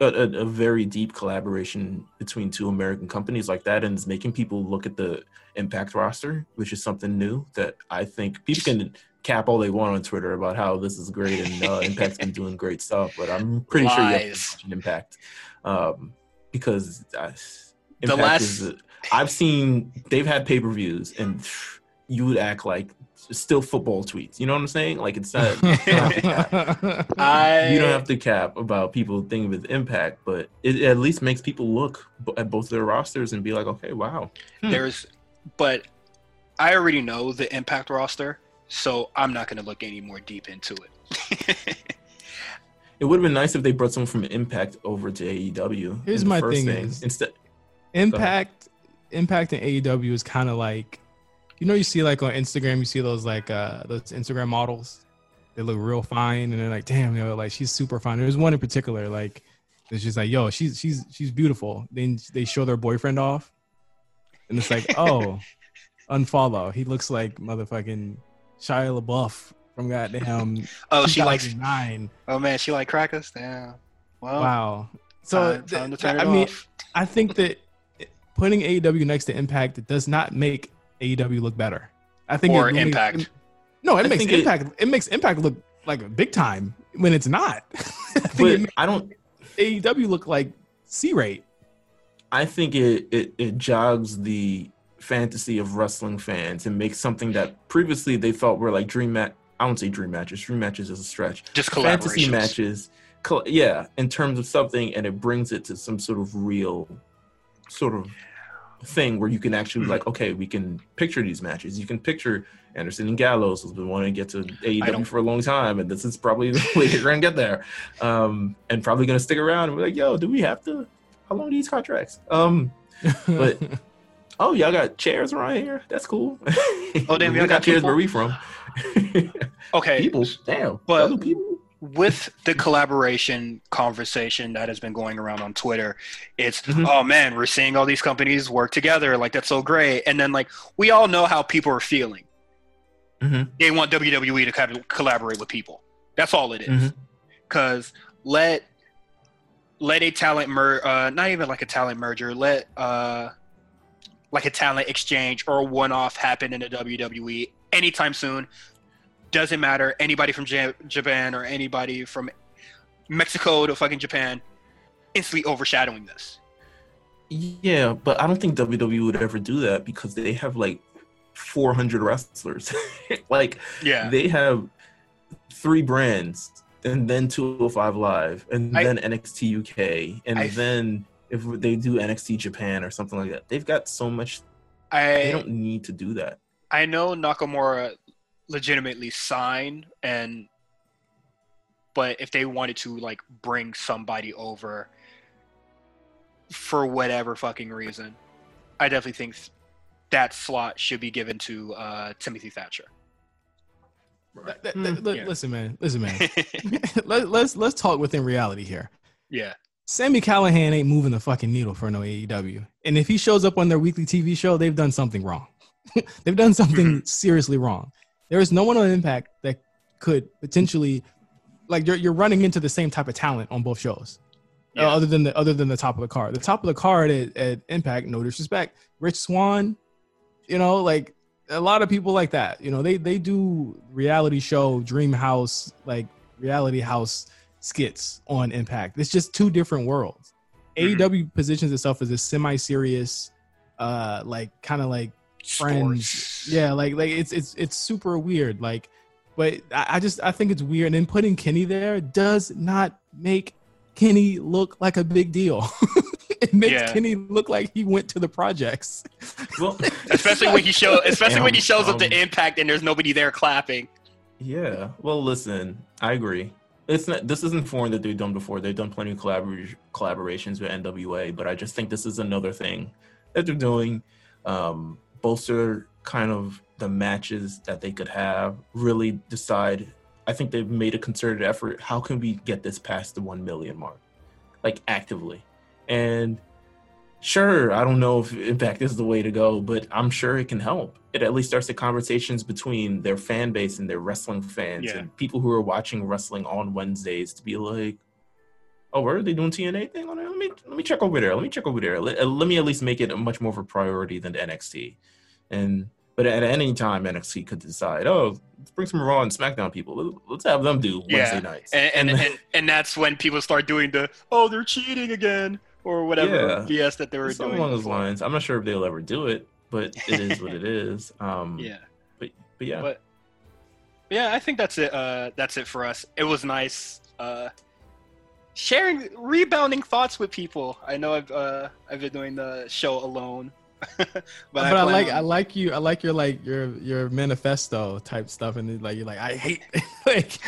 a, a, a very deep collaboration between two American companies like that, and it's making people look at the Impact roster, which is something new that I think people can cap all they want on Twitter about how this is great and uh, (laughs) Impact's been doing great stuff, but I'm pretty sure you have to Impact um, because uh, The Impact last- is. a- I've seen they've had pay per views and (sighs) you would act like still football tweets. You know what I'm saying? Like it's not. (laughs) I you don't have to cap about people thinking with impact, but it at least makes people look at both their rosters and be like, okay, wow. Hmm. there's, but I already know the Impact roster, so I'm not going to look any more deep into it. (laughs) It would have been nice if they brought someone from Impact over to AEW. Here's my first thing is- instead. Impact, Impact and AEW is kind of like, you know, you see like on Instagram, you see those like uh those Instagram models. They look real fine, and they're like, damn, yo, like she's super fine. There's one in particular, like, it's just like, yo, she's she's she's beautiful. Then they show their boyfriend off, and it's like, (laughs) oh, unfollow. He looks like motherfucking Shia LaBeouf from goddamn (laughs) oh, she likes. nine. Oh man, she like crackers. Damn. Well, Wow. So time, time th- I mean. I think that putting AEW next to Impact does not make AEW look better. I think Or it makes- Impact. no, it I makes think it- Impact. It, makes Impact look like big time when it's not. (laughs) I think But it I don't. AEW look like C rate. I think it, it it jogs the fantasy of wrestling fans and makes something that previously they thought were like dream match. I won't say dream matches. Dream matches is a stretch. Just fantasy matches col- yeah in terms of something and it brings it to some sort of real sort of thing where you can actually like, okay, we can picture these matches. You can picture Anderson and Gallows has been wanting to get to AEW for a long time, and this is probably the way they're gonna get there, um, and probably gonna stick around. And be like, yo, do we have to? How long are these contracts? Um, but (laughs) oh, y'all got chairs around here. That's cool. Oh, damn, (laughs) y'all got chairs people? where we from? (laughs) Okay, people, damn, But- other people. With the collaboration conversation that has been going around on Twitter, it's Mhm. oh man, we're seeing all these companies work together, like that's so great. And then like we all know how people are feeling. Mhm. They want WWE to kind of collaborate with people. That's all it is. Because let let a talent mer uh, not even like a talent merger, let uh like a talent exchange or a one off happen in the WWE anytime soon. Doesn't matter. Anybody from Japan or anybody from Mexico to fucking Japan, instantly overshadowing this. Yeah, but I don't think WWE would ever do that because they have like 400 wrestlers. (laughs) like Yeah. they have three brands and then 205 Live and I- then NXT UK and I- then if they do NXT Japan or something like that. They've got so much they I don't need to do that. I know Nakamura legitimately sign and but if they wanted to like bring somebody over for whatever fucking reason, I definitely think that slot should be given to uh, Timothy Thatcher. Th- th- Hmm, th- li- yeah. Listen, man. Listen, man. (laughs) (laughs) Let, let's let's talk within reality here. yeah. Sami Callihan ain't moving the fucking needle for no AEW. And if he shows up on their weekly TV show, they've done something wrong. (laughs) they've done something seriously wrong. There is no one on Impact that could potentially, like, you're, you're running into the same type of talent on both shows. uh, other than the other than the top of the card, the top of the card at, at Impact, no disrespect, Rich Swann, you know, like a lot of people like that. You know, they they do reality show, Dream House, like reality house skits on Impact. It's just two different worlds. Mhm. AEW positions itself as a semi-serious, uh, like kind of like friends. Sports. Yeah, like like it's it's it's super weird. Like, but I, I just I think it's weird. And then putting Kenny there does not make Kenny look like a big deal. (laughs) it makes Yeah. Kenny look like he went to the projects. Well, Especially when he show, especially when he Damn, shows up to um, Impact and there's nobody there clapping. Yeah. Well, listen, I agree. It's not. This isn't foreign that they've done before. They've done plenty of collabor- collaborations with NWA, but I just think this is another thing that they're doing. Um, bolster kind of the matches that they could have. Really decide. I think they've made a concerted effort. How can we get this past the one million mark, like actively? And sure, I don't know if Impact is the way to go, but I'm sure it can help. It at least starts the conversations between their fan base and their wrestling fans Yeah. and people who are watching wrestling on Wednesdays to be like, "Oh, where are they doing TNA thing on it? Let me let me check over there. Let me check over there. Let, uh, let me at least make it a much more of a priority than NXT." And but at any time, NXT could decide, "Oh, let's bring some Raw and SmackDown people. Let- Let's have them do Yeah. Wednesday nights." And and, and and that's when people start doing the oh they're cheating again or whatever BS that they were Something doing. along those lines. I'm not sure if they'll ever do it, but it is what it is. (laughs) Um, Yeah. But yeah. But yeah, I think that's it. Uh, that's it for us. It was nice uh, sharing rebounding thoughts with people. I know I've uh, I've been doing the show alone, (laughs) but, But, I, plan like on- I like you I like your like your your manifesto type stuff and like you're like I hate (laughs) like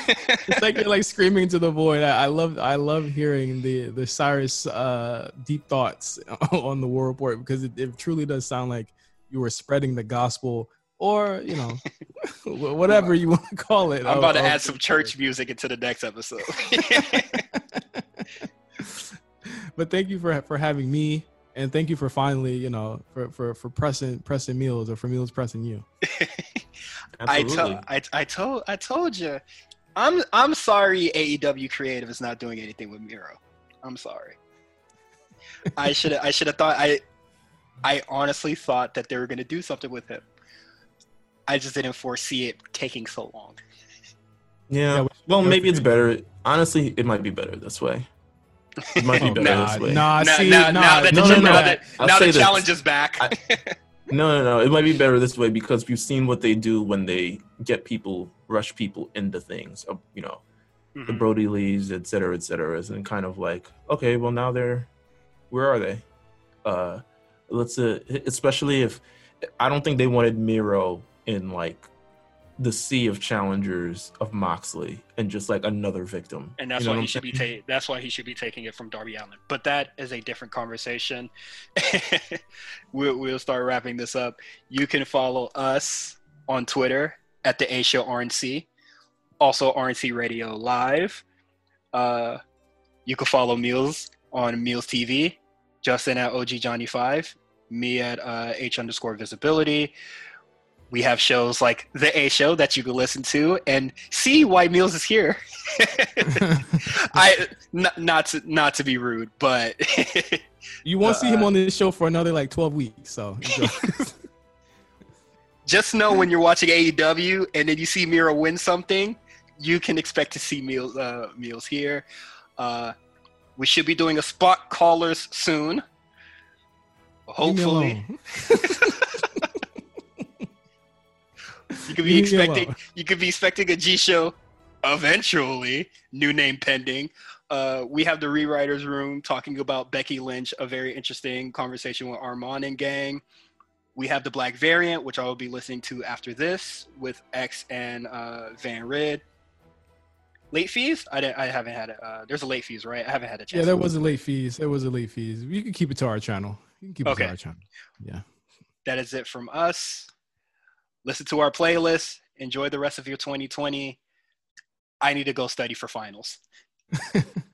it's like you're like screaming to the void. I, I love I love hearing the the Cyrus uh deep thoughts (laughs) on the war report because it, it truly does sound like you were spreading the gospel or you know whatever you want to call it. I'm about to of- add some church music into the next episode. (laughs) but thank you for for having me and thank you for finally you know for for for pressing pressing Meelz or for Meelz pressing you. (laughs) I Absolutely. told I, I told I told you. I'm I'm sorry AEW Creative is not doing anything with Miro. I'm sorry. I should I should have thought I I honestly thought that they were going to do something with him. I just didn't foresee it taking so long. yeah. Yeah, well, maybe it's better. Honestly, it might be better this way. It might be (laughs) better nah, this way. nah, now, see, now, nah, now that the, no, no, now no. that, I'll now say the this. challenge is back. I- (laughs) No, no, no. It might be better this way because we've seen what they do when they get people, rush people into things. uh, You know, the Mhm. Brodie Lees, et cetera, et cetera, and kind of like, okay, well now they're, where are they? Uh, let's uh, especially if I don't think they wanted Miro in like the sea of challengers of Moxley and just like another victim. and that's You know why he should be ta- that's why he should be taking it from Darby Allin. But that is a different conversation. (laughs) we'll, we'll start wrapping this up. You can follow us on Twitter at the A Show RNC, also RNC Radio Live. Uh, you can follow Meelz on Meelz TV, Justin at OG Johnny Five, me at uh, H underscore Visibility. We have shows like the A Show that you can listen to and see why Meelz is here. (laughs) I not, not to not to be rude, but (laughs) you won't see him Uh, on this show for another like 12 weeks. So (laughs) just know when you're watching AEW and then you see Miro win something, you can expect to see Meelz uh, Meelz here. Uh, we should be doing a spot callers soon. Hopefully. You could be expecting you could be expecting a G show eventually. New name pending. Uh, we have the rewriters room talking about Becky Lynch, a very interesting conversation with Armand and gang. We have the Black Variant, which I will be listening to after this with X and uh, Van Rid. Late fees? I, didn't, I haven't had it. Uh, there's a late fees, right? I haven't had a chance. Yeah, there was a late fees. There was a late fees. You can keep it to our channel. You can keep it Okay. to our channel. Yeah. that is it from us. Listen to our playlist. Enjoy the rest of your 2020. I need to go study for finals. (laughs)